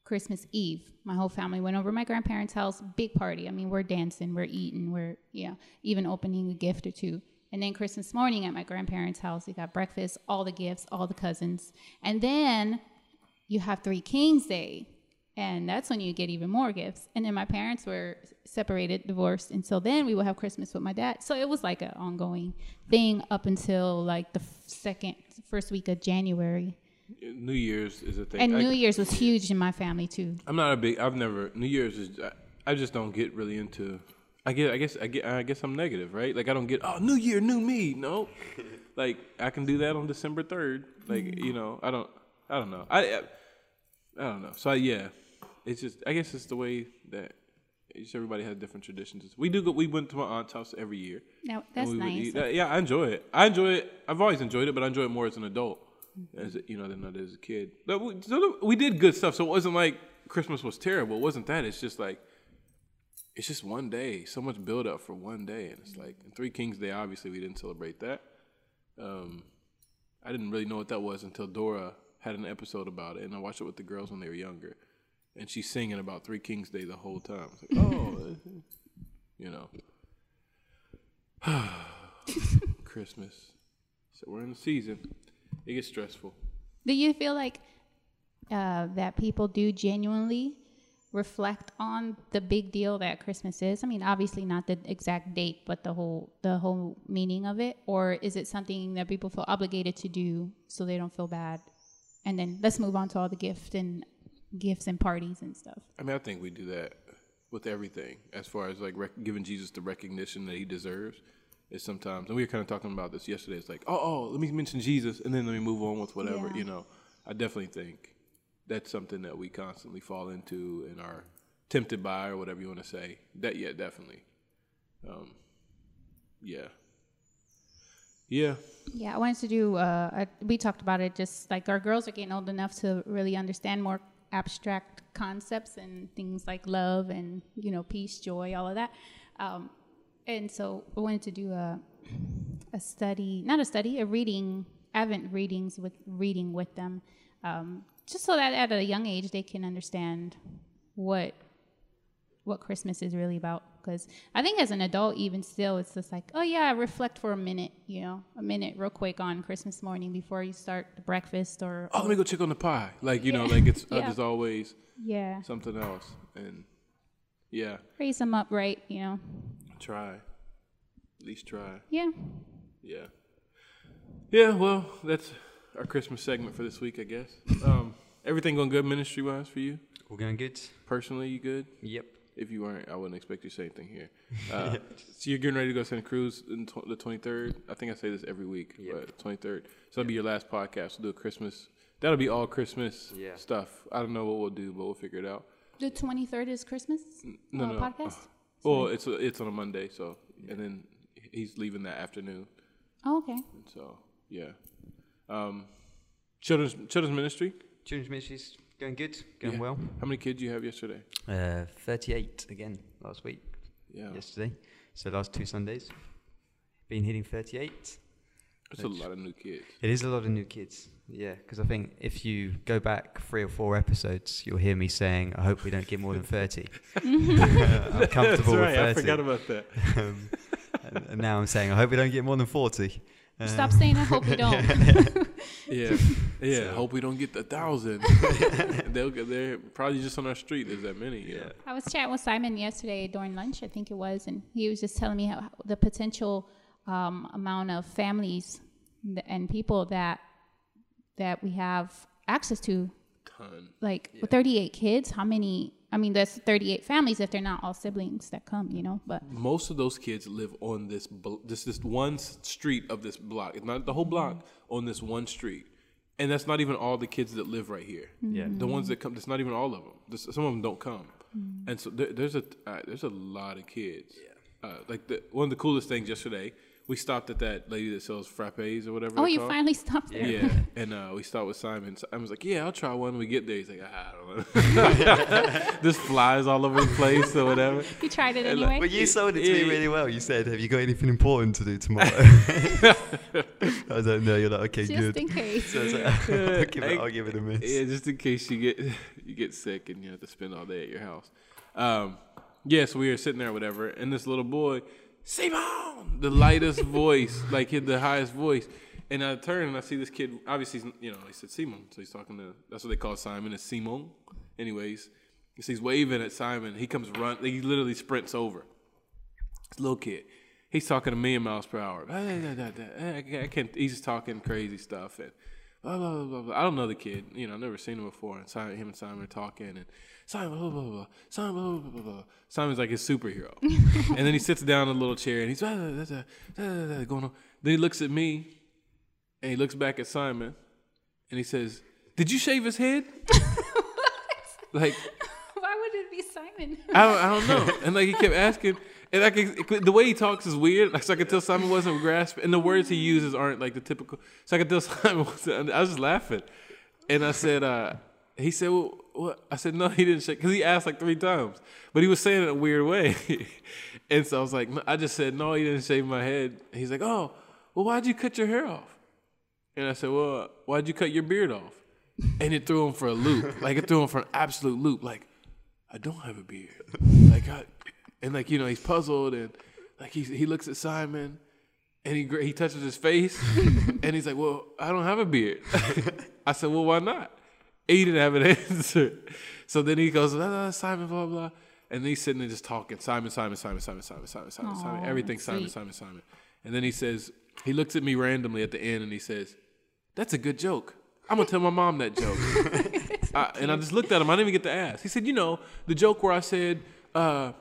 [SPEAKER 3] Christmas Eve. My whole family went over my grandparents' house, big party. I mean, we're dancing, we're eating, we're yeah, even opening a gift or two. And then Christmas morning at my grandparents' house, we got breakfast, all the gifts, all the cousins, and then you have Three Kings Day, and that's when you get even more gifts. And then my parents were separated, divorced, and so then we would have Christmas with my dad. So it was like an ongoing thing up until like the second, first week of January.
[SPEAKER 2] New Year's is a thing.
[SPEAKER 3] And
[SPEAKER 2] I,
[SPEAKER 3] New Year's was huge in my family too.
[SPEAKER 2] I'm not a big. I've never New Year's is. I, I just don't get really into. I get. I guess. I get. I guess I'm negative, right? Like I don't get. Oh, New Year, new me. No, like I can do that on December third. Like you know, I don't. I don't know. I. I, I don't know. So I, yeah, it's just. I guess it's the way that. Just everybody has different traditions. We do. Go, we went to my aunt's house every year.
[SPEAKER 3] Now that's nice.
[SPEAKER 2] That- yeah, I enjoy it. I enjoy it. I've always enjoyed it, but I enjoy it more as an adult, as a- you know, than I did as a kid. But we, so we did good stuff, so it wasn't like Christmas was terrible. It wasn't that. It's just like it's just one day. So much build up for one day, and it's like and Three Kings Day. Obviously, we didn't celebrate that. Um, I didn't really know what that was until Dora had an episode about it, and I watched it with the girls when they were younger, and she's singing about Three Kings Day the whole time. It's like, oh, you know. Christmas. So we're in the season. It gets stressful.
[SPEAKER 3] Do you feel like uh, that people do genuinely reflect on the big deal that Christmas is? I mean, obviously not the exact date, but the whole the whole meaning of it, or is it something that people feel obligated to do so they don't feel bad? And then let's move on to all the gift and gifts and parties and stuff.
[SPEAKER 2] I mean, I think we do that with everything as far as like rec- giving Jesus the recognition that he deserves. Is sometimes, and we were kind of talking about this yesterday. It's like, oh, oh, let me mention Jesus, and then let me move on with whatever.
[SPEAKER 3] Yeah.
[SPEAKER 2] You know, I definitely think that's something that we constantly fall into and are tempted by, or whatever you want to say. That, yeah, definitely. Um, yeah, yeah.
[SPEAKER 3] Yeah, I wanted to do. Uh, a, we talked about it. Just like our girls are getting old enough to really understand more abstract concepts and things like love and you know peace, joy, all of that. Um, and so I wanted to do a a study, not a study, a reading, Advent readings with reading with them, um, just so that at a young age they can understand what what Christmas is really about. Because I think as an adult, even still, it's just like, oh yeah, reflect for a minute, you know, a minute real quick on Christmas morning before you start the breakfast or
[SPEAKER 2] Oh, let me go check on the pie. Like you know, like it's uh, there's always
[SPEAKER 3] yeah,
[SPEAKER 2] something else, and yeah,
[SPEAKER 3] raise them up right, you know.
[SPEAKER 2] try, at least try.
[SPEAKER 3] Yeah,
[SPEAKER 2] Yeah. Yeah, well, that's our Christmas segment for this week, I guess. Um, everything going good ministry wise for you?
[SPEAKER 4] We're going good?
[SPEAKER 2] Personally, you good?
[SPEAKER 4] Yep.
[SPEAKER 2] If you weren't, I wouldn't expect you to say anything here. Uh, so you're getting ready to go to Santa Cruz in tw- the 23rd. I think I say this every week,
[SPEAKER 4] Yep.
[SPEAKER 2] but 23rd. So that'll be your last podcast. We'll do a Christmas. That'll be all Christmas
[SPEAKER 4] Yeah.
[SPEAKER 2] stuff. I don't know what we'll do, but we'll figure it out.
[SPEAKER 3] The 23rd is Christmas
[SPEAKER 2] No,
[SPEAKER 3] uh,
[SPEAKER 2] no.
[SPEAKER 3] podcast?
[SPEAKER 2] Well, it's a, it's on a Monday, so and then he's leaving that afternoon.
[SPEAKER 3] Oh, okay.
[SPEAKER 2] And so yeah, um, children's children's ministry.
[SPEAKER 4] Children's ministry's going good, going
[SPEAKER 2] Yeah.
[SPEAKER 4] well.
[SPEAKER 2] How many kids do you have yesterday?
[SPEAKER 4] Uh, 38 again last week,
[SPEAKER 2] Yeah,
[SPEAKER 4] yesterday. So last two Sundays, been hitting 38.
[SPEAKER 2] it's a lot of new kids.
[SPEAKER 4] It is a lot of new kids. Yeah, because I think if you go back three or four episodes, you'll hear me saying, "I hope we don't get more than 30. I'm comfortable with 30.
[SPEAKER 2] I forgot about that.
[SPEAKER 4] um, and, and now I'm saying, "I hope we don't get more than 40. Uh,
[SPEAKER 3] Stop saying I hope we don't.
[SPEAKER 2] Yeah, yeah.
[SPEAKER 4] So-
[SPEAKER 2] Hope we don't get the thousand. They'll get there. Probably just on our street. There's that many. Yeah.
[SPEAKER 3] I was chatting with Simon yesterday during lunch, I think it was, and he was just telling me how the potential um, amount of families and people that that we have access to.
[SPEAKER 2] Ton.
[SPEAKER 3] Like with 38 kids, how many? I mean, there's 38 families if they're not all siblings that come, you know. But
[SPEAKER 2] Most of those kids live on this bl- this this one street of this block. It's not the whole block on this one street, and that's not even all the kids that live right here.
[SPEAKER 4] Yeah.
[SPEAKER 2] The ones that come, that's not even all of them. There's, some of them don't come, and so there, there's a uh, there's a lot of kids. Yeah. Uh, like the one of the coolest things yesterday, we stopped at that lady that sells frappes or whatever.
[SPEAKER 3] oh, you
[SPEAKER 2] called.
[SPEAKER 3] finally stopped there.
[SPEAKER 2] Yeah, and uh, we start with Simon. Simon was like, "Yeah, I'll try one." when We get there, he's like, "Ah, "I don't know." This flies all over the place or whatever.
[SPEAKER 3] You tried it
[SPEAKER 2] And, like,
[SPEAKER 3] anyway.
[SPEAKER 4] But you sold it to
[SPEAKER 2] Yeah.
[SPEAKER 4] me really well. You said, "Have you got anything important to do tomorrow?" I was like, "No." You're like, "Okay,
[SPEAKER 3] just
[SPEAKER 4] good."
[SPEAKER 3] in case.
[SPEAKER 4] So I was like, I'll, give it,
[SPEAKER 2] I-
[SPEAKER 4] I'll give it a miss.
[SPEAKER 2] Yeah, just in case you get you get sick and you have to spend all day at your house. Um, yeah, so we were sitting there, or whatever, and this little boy, Simon, the lightest voice, like had the highest voice. And I turn and I see this kid. Obviously, he's, you know, he said Simon, so he's talking to. That's what they call Simon. Is Simon. Anyways, so he's waving at Simon. He comes run. He literally sprints over. This little kid. He's talking a million miles per hour. I can't. He's just talking crazy stuff and blah blah blah blah. blah. I don't know the kid. You know, I've never seen him before. And Simon, him and Simon are talking and Simon blah blah blah. blah. Simon blah blah blah blah. blah. Simon's like his superhero. and then he sits down in a little chair and he's "Ah, da, da, da, da, da," going on. Then he looks at me and he looks back at Simon and he says, "Did you shave his head?" like.
[SPEAKER 3] Why would it be Simon?
[SPEAKER 2] I don't, I don't know. And like he kept asking, and could- the way he talks is weird. Like so I could tell Simon wasn't grasping, and the words he uses aren't like the typical. So I could tell Simon wasn't. I was just laughing, and I said, uh, he said, well, what? I said no, he didn't shake because he asked like three times, but he was saying it a weird way, and so I was like, I just said no, he didn't shave my head. He's like, oh, well, why'd you cut your hair off? And I said, well, why'd you cut your beard off? And it threw him for a loop. Like it threw him for an absolute loop. Like I don't have a beard. Like I, and like you know he's puzzled and like he he looks at Simon and he he touches his face and he's like, "Well, I don't have a beard." I said, "Well, why not?" And he didn't have an answer. So then he goes, ah, "Simon, blah blah," and he's sitting there just talking, Simon, Simon, Simon, Simon, Simon, Simon, Simon, Aww,
[SPEAKER 3] Simon,
[SPEAKER 2] everything, Simon, Simon, Simon, and then he says he looks at me randomly at the end and he says, "That's a good joke. I'm gonna tell my mom that joke." I, and I just looked at him. I didn't even get to ask. He said, "You know the joke where I said." Uh,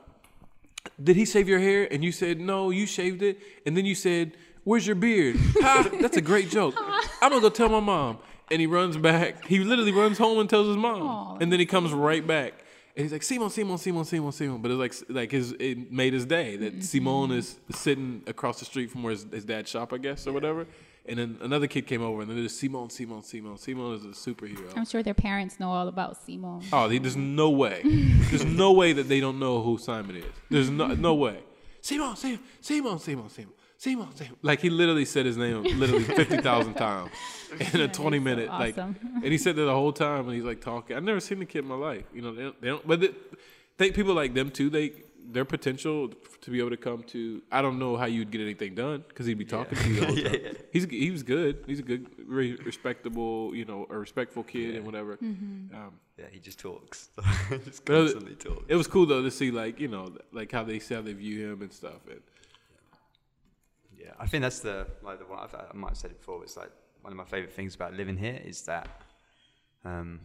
[SPEAKER 2] did he shave your hair?" And you said, "No, you shaved it." And then you said, "Where's your beard?" ha, that's a great joke. I'm gonna go tell my mom. And he runs back. He literally runs home and tells his mom.
[SPEAKER 3] Aw.
[SPEAKER 2] And then he comes right back. And he's like, Simon, Simon, Simon, Simon, Simon. But it's like, like his, it made his day that Simone mm-hmm. is sitting across the street from where his, his dad shop, I guess, or whatever. And then another kid came over, and then there's Simone, Simone, Simone. Simone is a superhero.
[SPEAKER 3] I'm sure their parents know all about Simon.
[SPEAKER 2] Oh, they- there's no way. There's no way that they don't know who Simon is. There's no no way. Simon, Simon, Simon, Simon, Simon, Simon, Simon. Like he literally said his name literally fifty thousand times in a twenty minute like.
[SPEAKER 3] awesome.
[SPEAKER 2] And he said that the whole time, and he's like talking. I've never seen the kid in my life. You know, they don't. They don't but they, think people like them too. They their potential to be able to come to. I don't know how you'd get anything done because he'd be talking to you the whole time. He's he was good. He's a good, very respectable, you know, a respectful kid and whatever. Um,
[SPEAKER 4] Yeah, he just talks. just
[SPEAKER 2] But it-
[SPEAKER 4] constantly talks.
[SPEAKER 2] it was cool though to see like you know like how they say how they view him and stuff. And
[SPEAKER 4] Yeah, I think that's the like the one I've, I might have said it before. It's like one of my favorite things about living here is that um,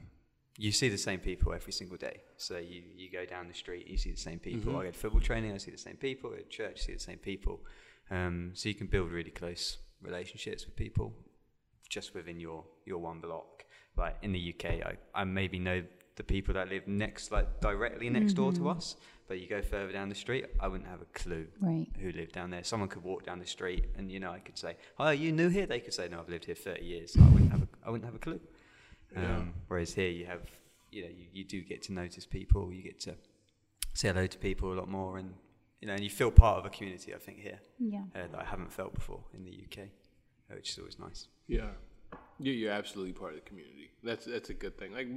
[SPEAKER 4] you see the same people every single day. So you, you go down the street, you see the same people. I go to football training, I see the same people. At church, I see the same people. Um, so you can build really close relationships with people just within your your one block. Like in the UK, I, I maybe know the people that live next, like directly next door to us. But you go further down the street, I wouldn't have a clue
[SPEAKER 3] Right.
[SPEAKER 4] who lived down there. Someone could walk down the street, and you know, I could say, "Oh, you new here?" They could say, "No, I've lived here 30 years." I wouldn't have a, I wouldn't have a clue.
[SPEAKER 2] Yeah.
[SPEAKER 4] Um, whereas here, you have, you know, you, you do get to notice people. You get to say hello to people a lot more, and you know, and you feel part of a community. I think here
[SPEAKER 3] Yeah.
[SPEAKER 4] uh, that I haven't felt before in the UK, uh, which is always nice.
[SPEAKER 2] Yeah, yeah, you're absolutely part of the community. That's that's a good thing. Like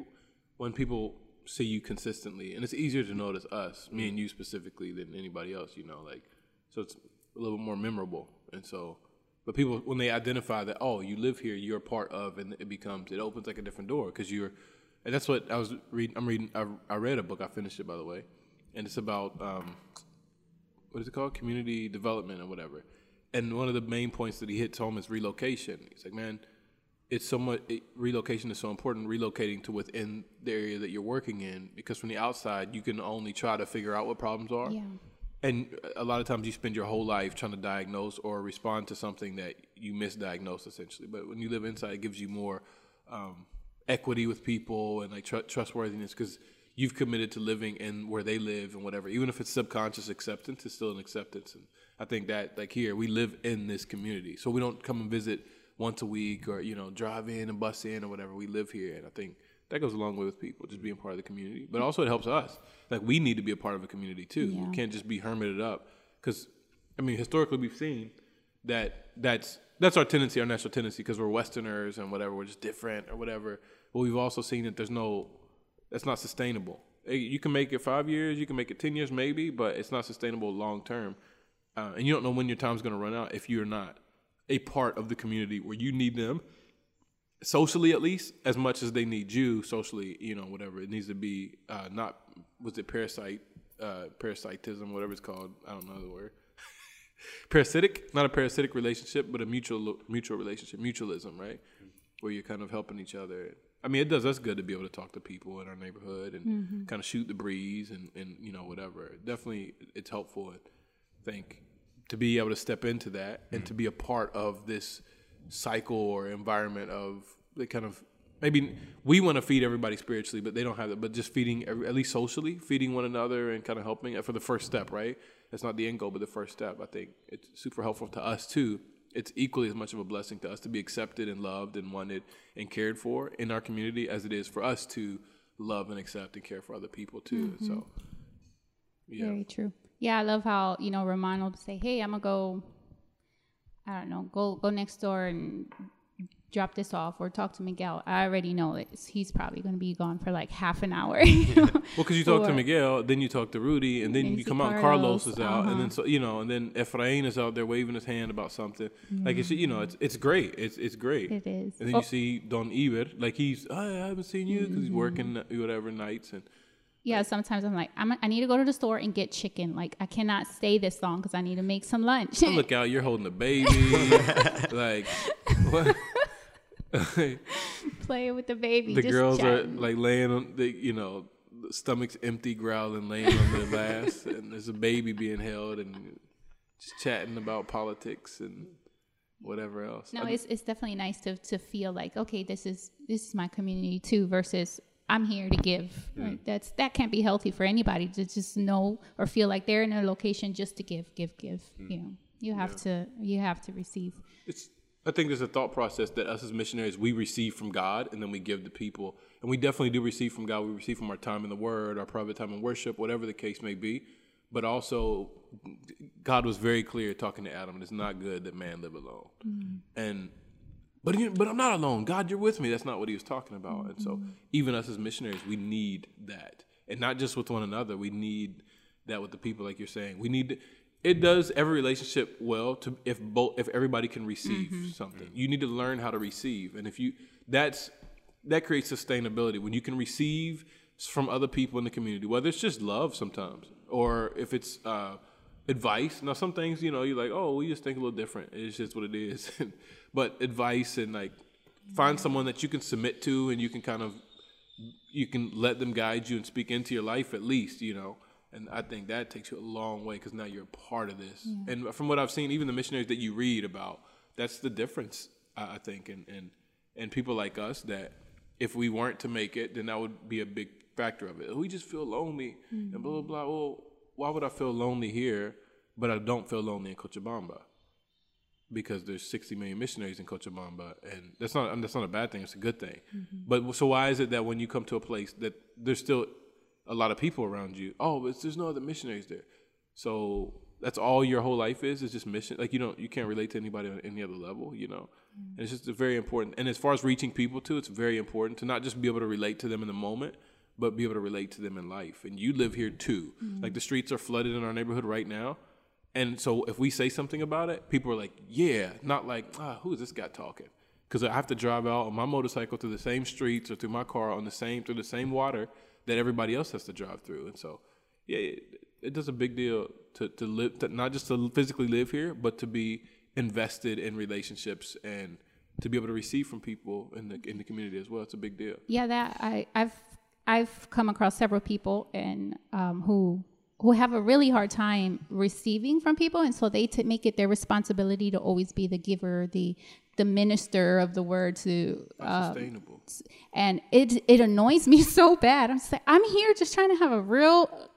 [SPEAKER 2] when people see you consistently, and it's easier to notice us, me and you specifically, than anybody else. You know, like so it's a little bit more memorable. And so, but people when they identify that, oh, you live here, you're part of, and it becomes it opens like a different door because you're, and that's what I was reading. I'm reading. I, I read a book. I finished it by the way, and it's about um, what is it called? Community development or whatever. And one of the main points that he hits home is relocation. He's like, man, it's so much it, relocation is so important. Relocating to within the area that you're working in, because from the outside you can only try to figure out what problems are.
[SPEAKER 3] Yeah.
[SPEAKER 2] And a lot of times you spend your whole life trying to diagnose or respond to something that you misdiagnose, essentially. But when you live inside, it gives you more um, equity with people and like tr- trustworthiness because you've committed to living in where they live and whatever. Even if it's subconscious acceptance, it's still an acceptance. And I think that like here we live in this community, so we don't come and visit once a week or you know drive in and bus in or whatever. We live here, and I think that goes a long way with people just being part of the community. But also it helps us. Like we need to be a part of a community too.
[SPEAKER 3] Yeah.
[SPEAKER 2] You can't just be hermited up because I mean historically we've seen that that's that's our tendency, our natural tendency, because we're Westerners and whatever, we're just different or whatever. But we've also seen that there's no, that's not sustainable. Eh, You can make it five years, you can make it ten years, maybe, but it's not sustainable long term. Uh, and you don't know when your time's going to run out if you're not a part of the community where you need them socially at least as much as they need you socially you know whatever. It needs to be uh, not was it parasite uh, parasitism whatever it's called? I don't know the word. Parasitic? Not a parasitic relationship but a mutual mutual relationship mutualism right? Where you're kind of helping each other. I mean it does us good to be able to talk to people in our neighborhood and kind of shoot the breeze and, and you know whatever. Definitely it's helpful i think to be able to step into that and to be a part of this cycle or environment of the kind of maybe we want to feed everybody spiritually, but they don't have that. But just feeding every, at least socially, feeding one another and kind of helping for the first step, right? That's not the end goal, but the first step. I think it's super helpful to us too. It's equally as much of a blessing to us to be accepted and loved and wanted and cared for in our community as it is for us to love and accept and care for other people too. So, mm-hmm. yeah.
[SPEAKER 3] Very true. Yeah, I love how you know Ramon will say, "Hey, I'm gonna go. I don't know, go go next door and drop this off or talk to Miguel." I already know that he's probably gonna be gone for like half an hour. you know?
[SPEAKER 2] Well, because you talk to Miguel, then you talk to Rudy, and then you come out. and Carlos is out, and
[SPEAKER 3] uh-huh.
[SPEAKER 2] then so you know, and then Efrain is out there waving his hand about something. Like it's you know, it's it's great. It's it's great.
[SPEAKER 3] It is.
[SPEAKER 2] And then
[SPEAKER 3] Oh.
[SPEAKER 2] you see Don Iber, like he's oh, I haven't seen you because
[SPEAKER 3] Mm-hmm.
[SPEAKER 2] he's working uh, whatever nights and
[SPEAKER 3] yeah, sometimes I'm like, I'm, I need to go to the store and get chicken. Like, I cannot stay this long because I need to make some lunch.
[SPEAKER 2] I look out, you're holding a baby, like what?
[SPEAKER 3] Play with the baby.
[SPEAKER 2] the girls
[SPEAKER 3] chatting.
[SPEAKER 2] are like laying on the you know the stomach's empty growling laying on their lasts and there's a baby being held and just chatting about politics and whatever else
[SPEAKER 3] No,
[SPEAKER 2] I-
[SPEAKER 3] it's it's definitely nice to to feel like okay, this is this is my community too. Versus I'm here to give. Right? That's that can't be healthy for anybody to just know or feel like they're in a location just to give, give, give. Mm. You know, you have to you have to receive.
[SPEAKER 2] it's I think there's a thought process that us as missionaries we receive from God and then we give to people. And we definitely do receive from God. We receive from our time in the Word, our private time in worship, whatever the case may be. But also, God was very clear talking to Adam. It's not good that man live alone. Mm. And but you, but I'm not alone. God, you're with me. That's not what he was talking about. And so even us as missionaries, we need that, and not just with one another. We need that with the people, like you're saying. We need. It does every relationship well to if both if everybody can receive something. You need to learn how to receive, and if you that's that creates sustainability when you can receive from other people in the community, whether it's just love sometimes or if it's uh, advice. Now, some things, you know, you're like, oh, we just think a little different. It's just what it is. but advice and like find someone that you can submit to and you can kind of you can let them guide you and speak into your life at least, you know. And I think that takes you a long way because now you're a part of this. And from what I've seen, even the missionaries that you read about, that's the difference, I think. And, and and people like us that if we weren't to make it, then that would be a big factor of it. Oh, we just feel lonely and blah blah mm-hmm. blah. Well, why would I feel lonely here, but I don't feel lonely in Cochabamba? Because there's 60 million missionaries in Cochabamba, and that's not that's not a bad thing. It's a good thing. Mm-hmm. But so why is it that when you come to a place that there's still a lot of people around you? Oh, but there's no other missionaries there. So that's all your whole life is is just mission. Like you don't you can't relate to anybody on any other level. You know, mm. and it's just a very important. And as far as reaching people too, it's very important to not just be able to relate to them in the moment, but be able to relate to them in life. And you live here too. Mm-hmm. Like the streets are flooded in our neighborhood right now. And so if we say something about it, people are like, yeah, not like, ah, who is this guy talking? Because I have to drive out on my motorcycle through the same streets or through my car on the same through the same water that everybody else has to drive through. And so, yeah, it, it does a big deal to to live, to, not just to physically live here, but to be invested in relationships and to be able to receive from people in the in the community as well. It's a big deal.
[SPEAKER 3] Yeah, that I, I've I've come across several people and um, who who have a really hard time receiving from people, and so they t- make it their responsibility to always be the giver, the the minister of the word to. Uh,
[SPEAKER 2] sustainable.
[SPEAKER 3] and it it annoys me so bad. I'm just like, I'm here just trying to have a real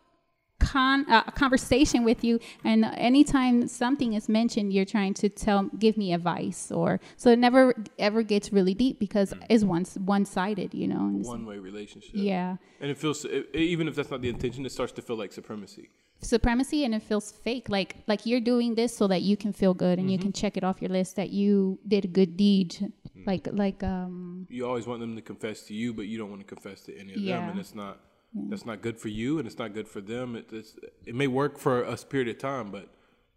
[SPEAKER 3] con uh, conversation with you, and anytime something is mentioned, you're trying to tell give me advice, or so it never ever gets really deep because it's one one sided, you know.
[SPEAKER 2] One way relationship.
[SPEAKER 3] yeah,
[SPEAKER 2] And it feels it, even if that's not the intention, it starts to feel like supremacy.
[SPEAKER 3] supremacy, and it feels fake. Like like you're doing this so that you can feel good and you can check it off your list that you did a good deed. Like like um
[SPEAKER 2] You always want them to confess to you, but you don't want to confess to any of them, and it's not that's not good for you, and it's not good for them. It, it's, it may work for a period of time, but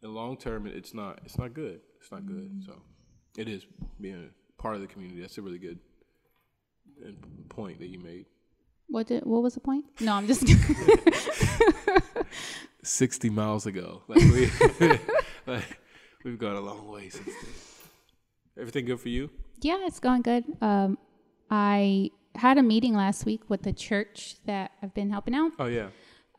[SPEAKER 2] in the long term, it, it's not. It's not good. It's not good. So it is being a part of the community. That's a really good point that you made.
[SPEAKER 3] what did what was the point? No, I'm just
[SPEAKER 2] Sixty miles ago, like we, like we've gone a long way since then. Everything good for you?
[SPEAKER 3] Yeah, it's going good. Um, I had a meeting last week with the church that I've been helping out,
[SPEAKER 2] Oh yeah.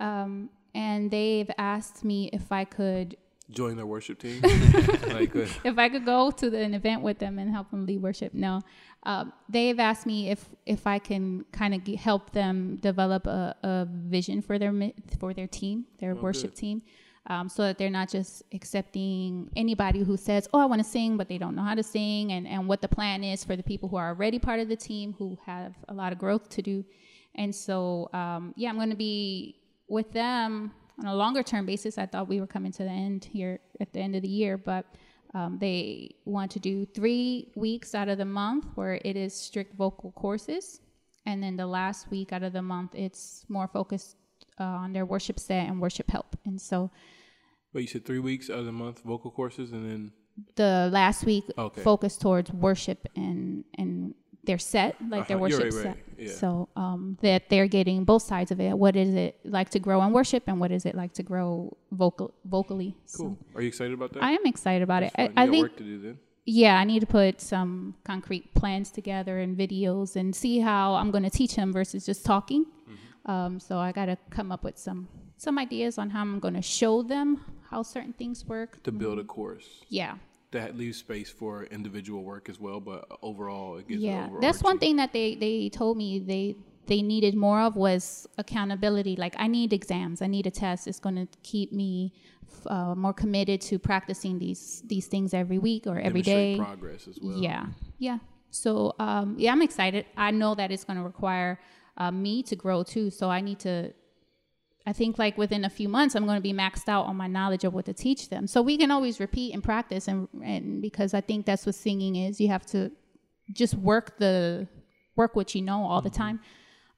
[SPEAKER 3] um, and they've asked me if I could
[SPEAKER 2] Join their worship team. like, uh,
[SPEAKER 3] if I could go to the, an event with them and help them lead worship. No, um, they've asked me if if I can kind of help them develop a, a vision for their for their team, their worship team. Um, so that they're not just accepting anybody who says, "Oh, I want to sing," but they don't know how to sing, and and what the plan is for the people who are already part of the team who have a lot of growth to do. And so, um, yeah, I'm going to be with them on a longer term basis. I thought we were coming to the end here at the end of the year, but um, they want to do three weeks out of the month where it is strict vocal courses. And then the last week out of the month, it's more focused uh, on their worship set and worship help. And so
[SPEAKER 2] but you said three weeks out of the month vocal courses, and then
[SPEAKER 3] the last week
[SPEAKER 2] Okay.
[SPEAKER 3] focused towards worship and and their set, like their
[SPEAKER 2] Uh-huh. You're
[SPEAKER 3] worship
[SPEAKER 2] right,
[SPEAKER 3] set.
[SPEAKER 2] right. Yeah.
[SPEAKER 3] So um, that they're getting both sides of it. What is it like to grow in worship, and what is it like to grow vocal vocally?
[SPEAKER 2] cool. Are you excited about that?
[SPEAKER 3] I am excited about
[SPEAKER 2] That's
[SPEAKER 3] it. I,
[SPEAKER 2] fun.
[SPEAKER 3] I
[SPEAKER 2] you
[SPEAKER 3] think
[SPEAKER 2] work to do then.
[SPEAKER 3] yeah, I need to put some concrete plans together and videos and see how I'm going to teach them versus just talking.
[SPEAKER 2] Mm-hmm.
[SPEAKER 3] Um, so I got to come up with some some ideas on how I'm going to show them how certain things work.
[SPEAKER 2] To build a course
[SPEAKER 3] Yeah,
[SPEAKER 2] that leaves space for individual work as well, but overall it gives.
[SPEAKER 3] yeah. That's one thing that they they told me they they needed more of was accountability. Like I need exams, I need a test. It's going to keep me uh, more committed to practicing these these things every week or every
[SPEAKER 2] demonstrate
[SPEAKER 3] day.
[SPEAKER 2] progress as well.
[SPEAKER 3] Yeah, yeah. So um, yeah, I'm excited. I know that it's going to require uh, me to grow too. So I need to. I think like within a few months, I'm going to be maxed out on my knowledge of what to teach them. So we can always repeat and practice, and and because I think that's what singing is. You have to just work the work what you know all the time.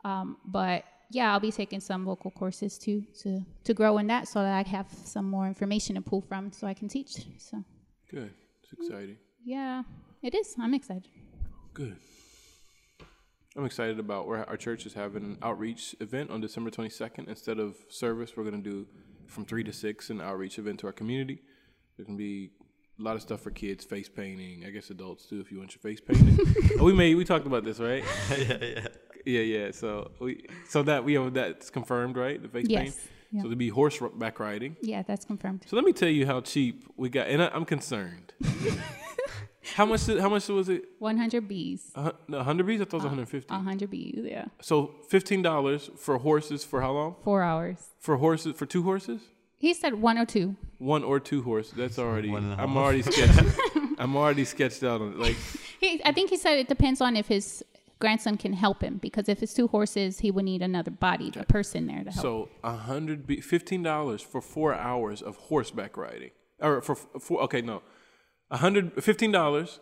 [SPEAKER 3] Um, but yeah, I'll be taking some vocal courses too to to grow in that, so that I have some more information to pull from, so I can teach. So
[SPEAKER 2] Good. It's exciting.
[SPEAKER 3] yeah, it is. I'm excited.
[SPEAKER 2] Good. I'm excited about where our church is having an outreach event on December 22nd. Instead of service, we're going to do from 3 to 6 an outreach event to our community. There's going to be a lot of stuff for kids, face painting. I guess adults too, if you want your face painted. oh, we made we talked about this, right?
[SPEAKER 4] yeah, yeah.
[SPEAKER 2] Yeah, yeah. So we so that we have that's confirmed, right? The face
[SPEAKER 3] Yes.
[SPEAKER 2] paint.
[SPEAKER 3] Yeah.
[SPEAKER 2] So there'll be horseback riding.
[SPEAKER 3] Yeah, that's confirmed.
[SPEAKER 2] So let me tell you how cheap we got, and I, I'm concerned. How much? How much was it?
[SPEAKER 3] 100 bees.
[SPEAKER 2] A hun- no, 100 bees? I thought it was uh, 150.
[SPEAKER 3] 100 bees, yeah.
[SPEAKER 2] So fifteen dollars for horses for how long?
[SPEAKER 3] Four hours.
[SPEAKER 2] For horses for two horses?
[SPEAKER 3] He said one or two.
[SPEAKER 2] One or two horses. That's already.
[SPEAKER 4] One and a
[SPEAKER 2] I'm already sketched. I'm already sketched out on it. Like
[SPEAKER 3] He, I think he said it depends on if his grandson can help him because if it's two horses, he would need another body, a person there to help.
[SPEAKER 2] so, a hundred be- fifteen dollars for four hours of horseback riding, or for for okay no, a hundred fifteen dollars,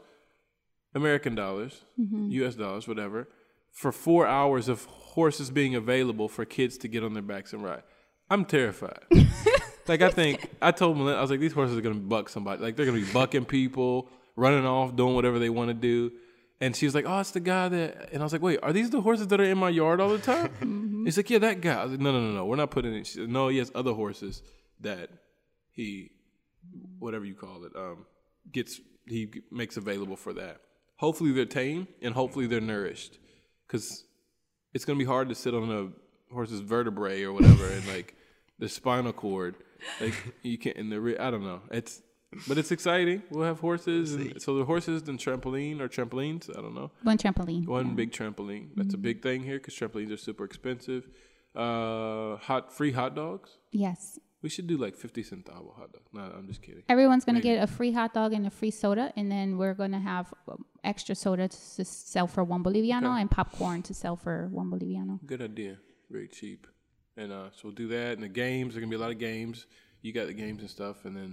[SPEAKER 2] American dollars,
[SPEAKER 3] Mm-hmm.
[SPEAKER 2] U.S. dollars, whatever, for four hours of horses being available for kids to get on their backs and ride. I'm terrified. like I think I told Melinda, I was like, these horses are gonna buck somebody. Like they're gonna be bucking people, running off, doing whatever they want to do. And she was like, "Oh, it's the guy that." And I was like, "Wait, are these the horses that are in my yard all the time?" He's like, "Yeah, that guy." I was like, "No, no, no, no. We're not putting it." She said, "No, he has other horses that he, whatever you call it, um, gets he makes available for that. Hopefully they're tame and hopefully they're nourished, because it's gonna be hard to sit on a horse's vertebrae or whatever and like the spinal cord, like you can't in the re- I don't know. It's but it's exciting. We'll have horses, and so the horses and trampoline or trampolines. I don't know.
[SPEAKER 3] one trampoline.
[SPEAKER 2] One big trampoline. That's a big thing here because trampolines are super expensive. Uh, hot free hot dogs.
[SPEAKER 3] Yes.
[SPEAKER 2] We should do like fifty cent centavo hot dog. No, I'm just kidding.
[SPEAKER 3] Everyone's going to get a free hot dog and a free soda, and then we're going to have um, extra soda to s- sell for one boliviano
[SPEAKER 2] Okay.
[SPEAKER 3] and popcorn to sell for one boliviano.
[SPEAKER 2] Good idea. Very cheap. And uh, so we'll do that. And the games, there are gonna be a lot of games. You got the games and stuff, and then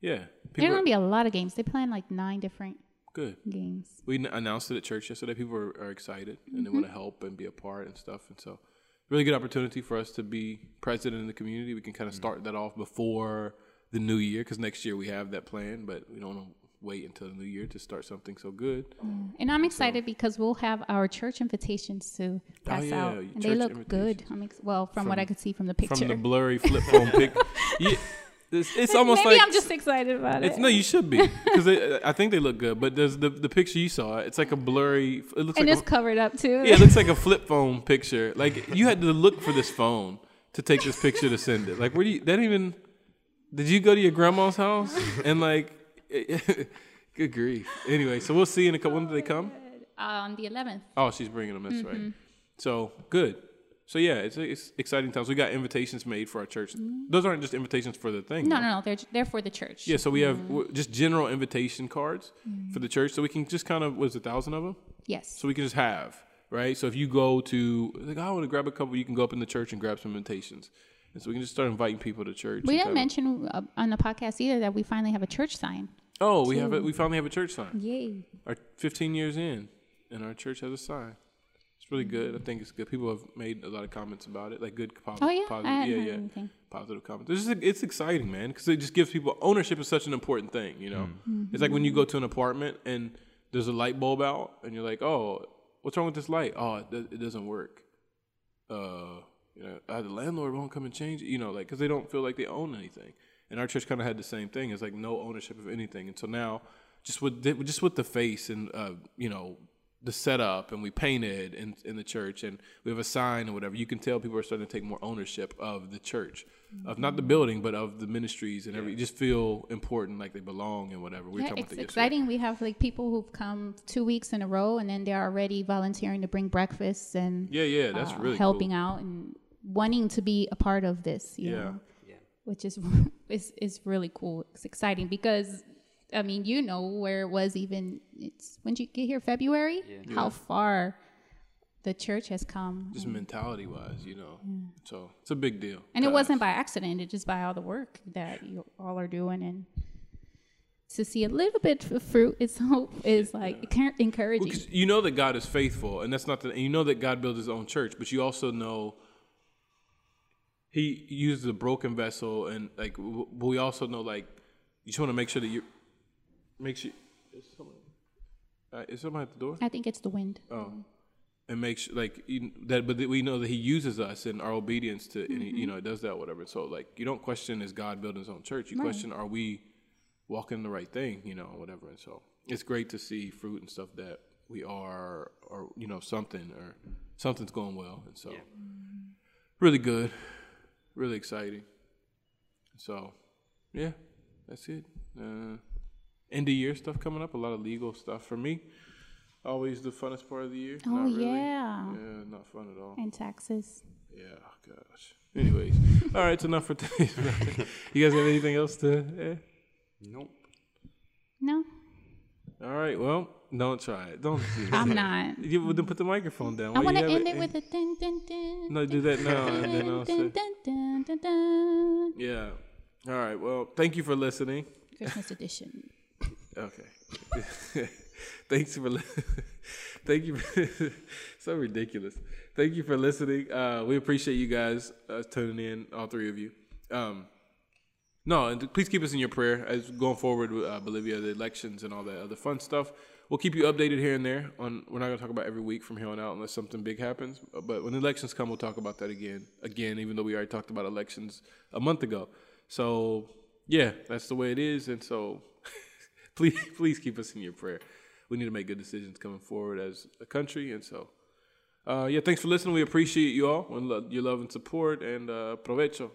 [SPEAKER 2] yeah,
[SPEAKER 3] There
[SPEAKER 2] people.
[SPEAKER 3] are
[SPEAKER 2] Are,
[SPEAKER 3] going to be a lot of games. They plan like nine different
[SPEAKER 2] good.
[SPEAKER 3] games.
[SPEAKER 2] We n- announced it at church yesterday. People are, are excited and they
[SPEAKER 3] Mm-hmm.
[SPEAKER 2] want to help and be a part and stuff. And so, really good opportunity for us to be present in the community. We can kind of mm-hmm. start that off before the new year because next year we have that plan, but we don't want to wait until the new year to start something so good.
[SPEAKER 3] Mm, and I'm excited because we'll have our church invitations to oh, pass
[SPEAKER 2] Oh, yeah,
[SPEAKER 3] out,
[SPEAKER 2] your
[SPEAKER 3] and they look good. I'm ex- well, from, what I could see from the picture.
[SPEAKER 2] From the blurry flip phone pic, yeah, it's, it's almost
[SPEAKER 3] Maybe
[SPEAKER 2] like
[SPEAKER 3] I'm just excited about
[SPEAKER 2] It's
[SPEAKER 3] it.
[SPEAKER 2] no, you should be because I think they look good. But there's the the picture you saw. It's like a blurry. It looks
[SPEAKER 3] and
[SPEAKER 2] like
[SPEAKER 3] it's
[SPEAKER 2] a,
[SPEAKER 3] covered up too.
[SPEAKER 2] yeah, it looks like a flip phone picture. Like you had to look for this phone to take this picture to send it. Like where do you? That even? Did you go to your grandma's house and like? good grief. Anyway, so we'll see in a couple. When do they come?
[SPEAKER 3] on the 11th.
[SPEAKER 2] Oh, she's bringing them. That's
[SPEAKER 3] Mm-hmm.
[SPEAKER 2] right. So good. So yeah, it's it's exciting times. We got invitations made for our church. Mm-hmm. Those aren't just invitations for the thing.
[SPEAKER 3] No,
[SPEAKER 2] though.
[SPEAKER 3] no, no. They're they're for the church.
[SPEAKER 2] Yeah, so we have mm-hmm. w- just general invitation cards for mm-hmm. the church, so we can just kind of was a thousand of them,
[SPEAKER 3] Yes.
[SPEAKER 2] so we can just have right. So if you go to like, "Oh, I want to grab a couple, you can go up in the church and grab some invitations, and so we can just start inviting people to church.
[SPEAKER 3] we didn't mention uh, on the podcast either that we finally have a church sign.
[SPEAKER 2] Oh, we have it. We finally have a church sign.
[SPEAKER 3] Yay.
[SPEAKER 2] Our 15 years in, and our church has a sign. It's really good. I think it's good. People have made a lot of comments about it, like good positive.
[SPEAKER 3] Oh yeah,
[SPEAKER 2] positive yeah, yeah.
[SPEAKER 3] anything.
[SPEAKER 2] positive comments. It's, just, it's exciting, man, because it just gives people ownership is such an important thing. You know, it's like when you go to an apartment and there's a light bulb out, and you're like, "Oh, what's wrong with this light? Oh, it, do- it doesn't work." Uh, you know, uh, the landlord won't come and change it. You know, like because they don't feel like they own anything. And our church kind of had the same thing. It's like no ownership of anything. And so now, just with the, just with the face and uh, you know the setup and we painted in, in the church and we have a sign or whatever, you can tell people are starting to take more ownership of the church, of not the building, but of the ministries and every. You just feel important, like they belong and whatever. We were
[SPEAKER 3] Yeah,
[SPEAKER 2] talking
[SPEAKER 3] it's
[SPEAKER 2] about that yesterday.
[SPEAKER 3] exciting. We have like people who've come two weeks in a row, and then they're already volunteering to bring breakfast and
[SPEAKER 2] Yeah, yeah, that's
[SPEAKER 3] uh,
[SPEAKER 2] really
[SPEAKER 3] helping
[SPEAKER 2] cool.
[SPEAKER 3] out and wanting to be a part of this. You
[SPEAKER 2] Yeah.
[SPEAKER 3] know, which is is is really cool. It's exciting because. I mean, you know where it was even. It's when did you get here, February. How far the church has come,
[SPEAKER 2] Just mm. mentality wise, you know. So it's a big deal.
[SPEAKER 3] and it wasn't by accident. It's just by all the work that you all are doing, and to see a little bit of fruit is hope is like encour- encouraging.
[SPEAKER 2] Because you know that God is faithful, and that's not the. And you know that God built His own church, but you also know He uses a broken vessel, and like, we also know like you just want to make sure that you make you. Is someone, uh, is someone at the door?
[SPEAKER 3] I think it's the wind.
[SPEAKER 2] Oh, and make sure like you, that, but that we know that He uses us and our obedience to, and he, you know, it does that whatever. So like, you don't question is God building His own church. You question are we walking the right thing, you know, whatever. And so it's great to see fruit and stuff that we are, or you know, something or something's going well, and so really good, really exciting. So yeah, that's it. Uh, end of year stuff coming up. A lot of legal stuff for me. Always the funnest part of the year.
[SPEAKER 3] Oh,
[SPEAKER 2] Not really.
[SPEAKER 3] yeah.
[SPEAKER 2] Yeah, not fun at all.
[SPEAKER 3] And taxes.
[SPEAKER 2] Yeah, gosh. Anyways, all right, it's enough for today. you guys have anything else to? Eh?
[SPEAKER 4] Nope.
[SPEAKER 3] No,
[SPEAKER 2] All right, well, don't try it. Don't. Do that.
[SPEAKER 3] I'm not.
[SPEAKER 2] You well, then put the microphone down.
[SPEAKER 3] I want to end it with a dun dun dun.
[SPEAKER 2] No, do that now, and then I'll
[SPEAKER 3] dun,
[SPEAKER 2] say.
[SPEAKER 3] dun, dun, dun, dun.
[SPEAKER 2] Yeah. All right. Well, thank you for listening.
[SPEAKER 3] Christmas edition.
[SPEAKER 2] Okay. Thanks for li- thank you. For so ridiculous. Thank you for listening. Uh, we appreciate you guys uh, tuning in, all three of you. Um, no, and please keep us in your prayer as going forward with uh, Bolivia, the elections, and all that other fun stuff. We'll keep you updated here and there. On we're not going to talk about every week from here on out unless something big happens. But when elections come, we'll talk about that again. Again, even though we already talked about elections a month ago. So yeah, that's the way it is. And so please, please keep us in your prayer. We need to make good decisions coming forward as a country. And so, uh, yeah, thanks for listening. We appreciate you all and lo- your love and support. And uh, provecho.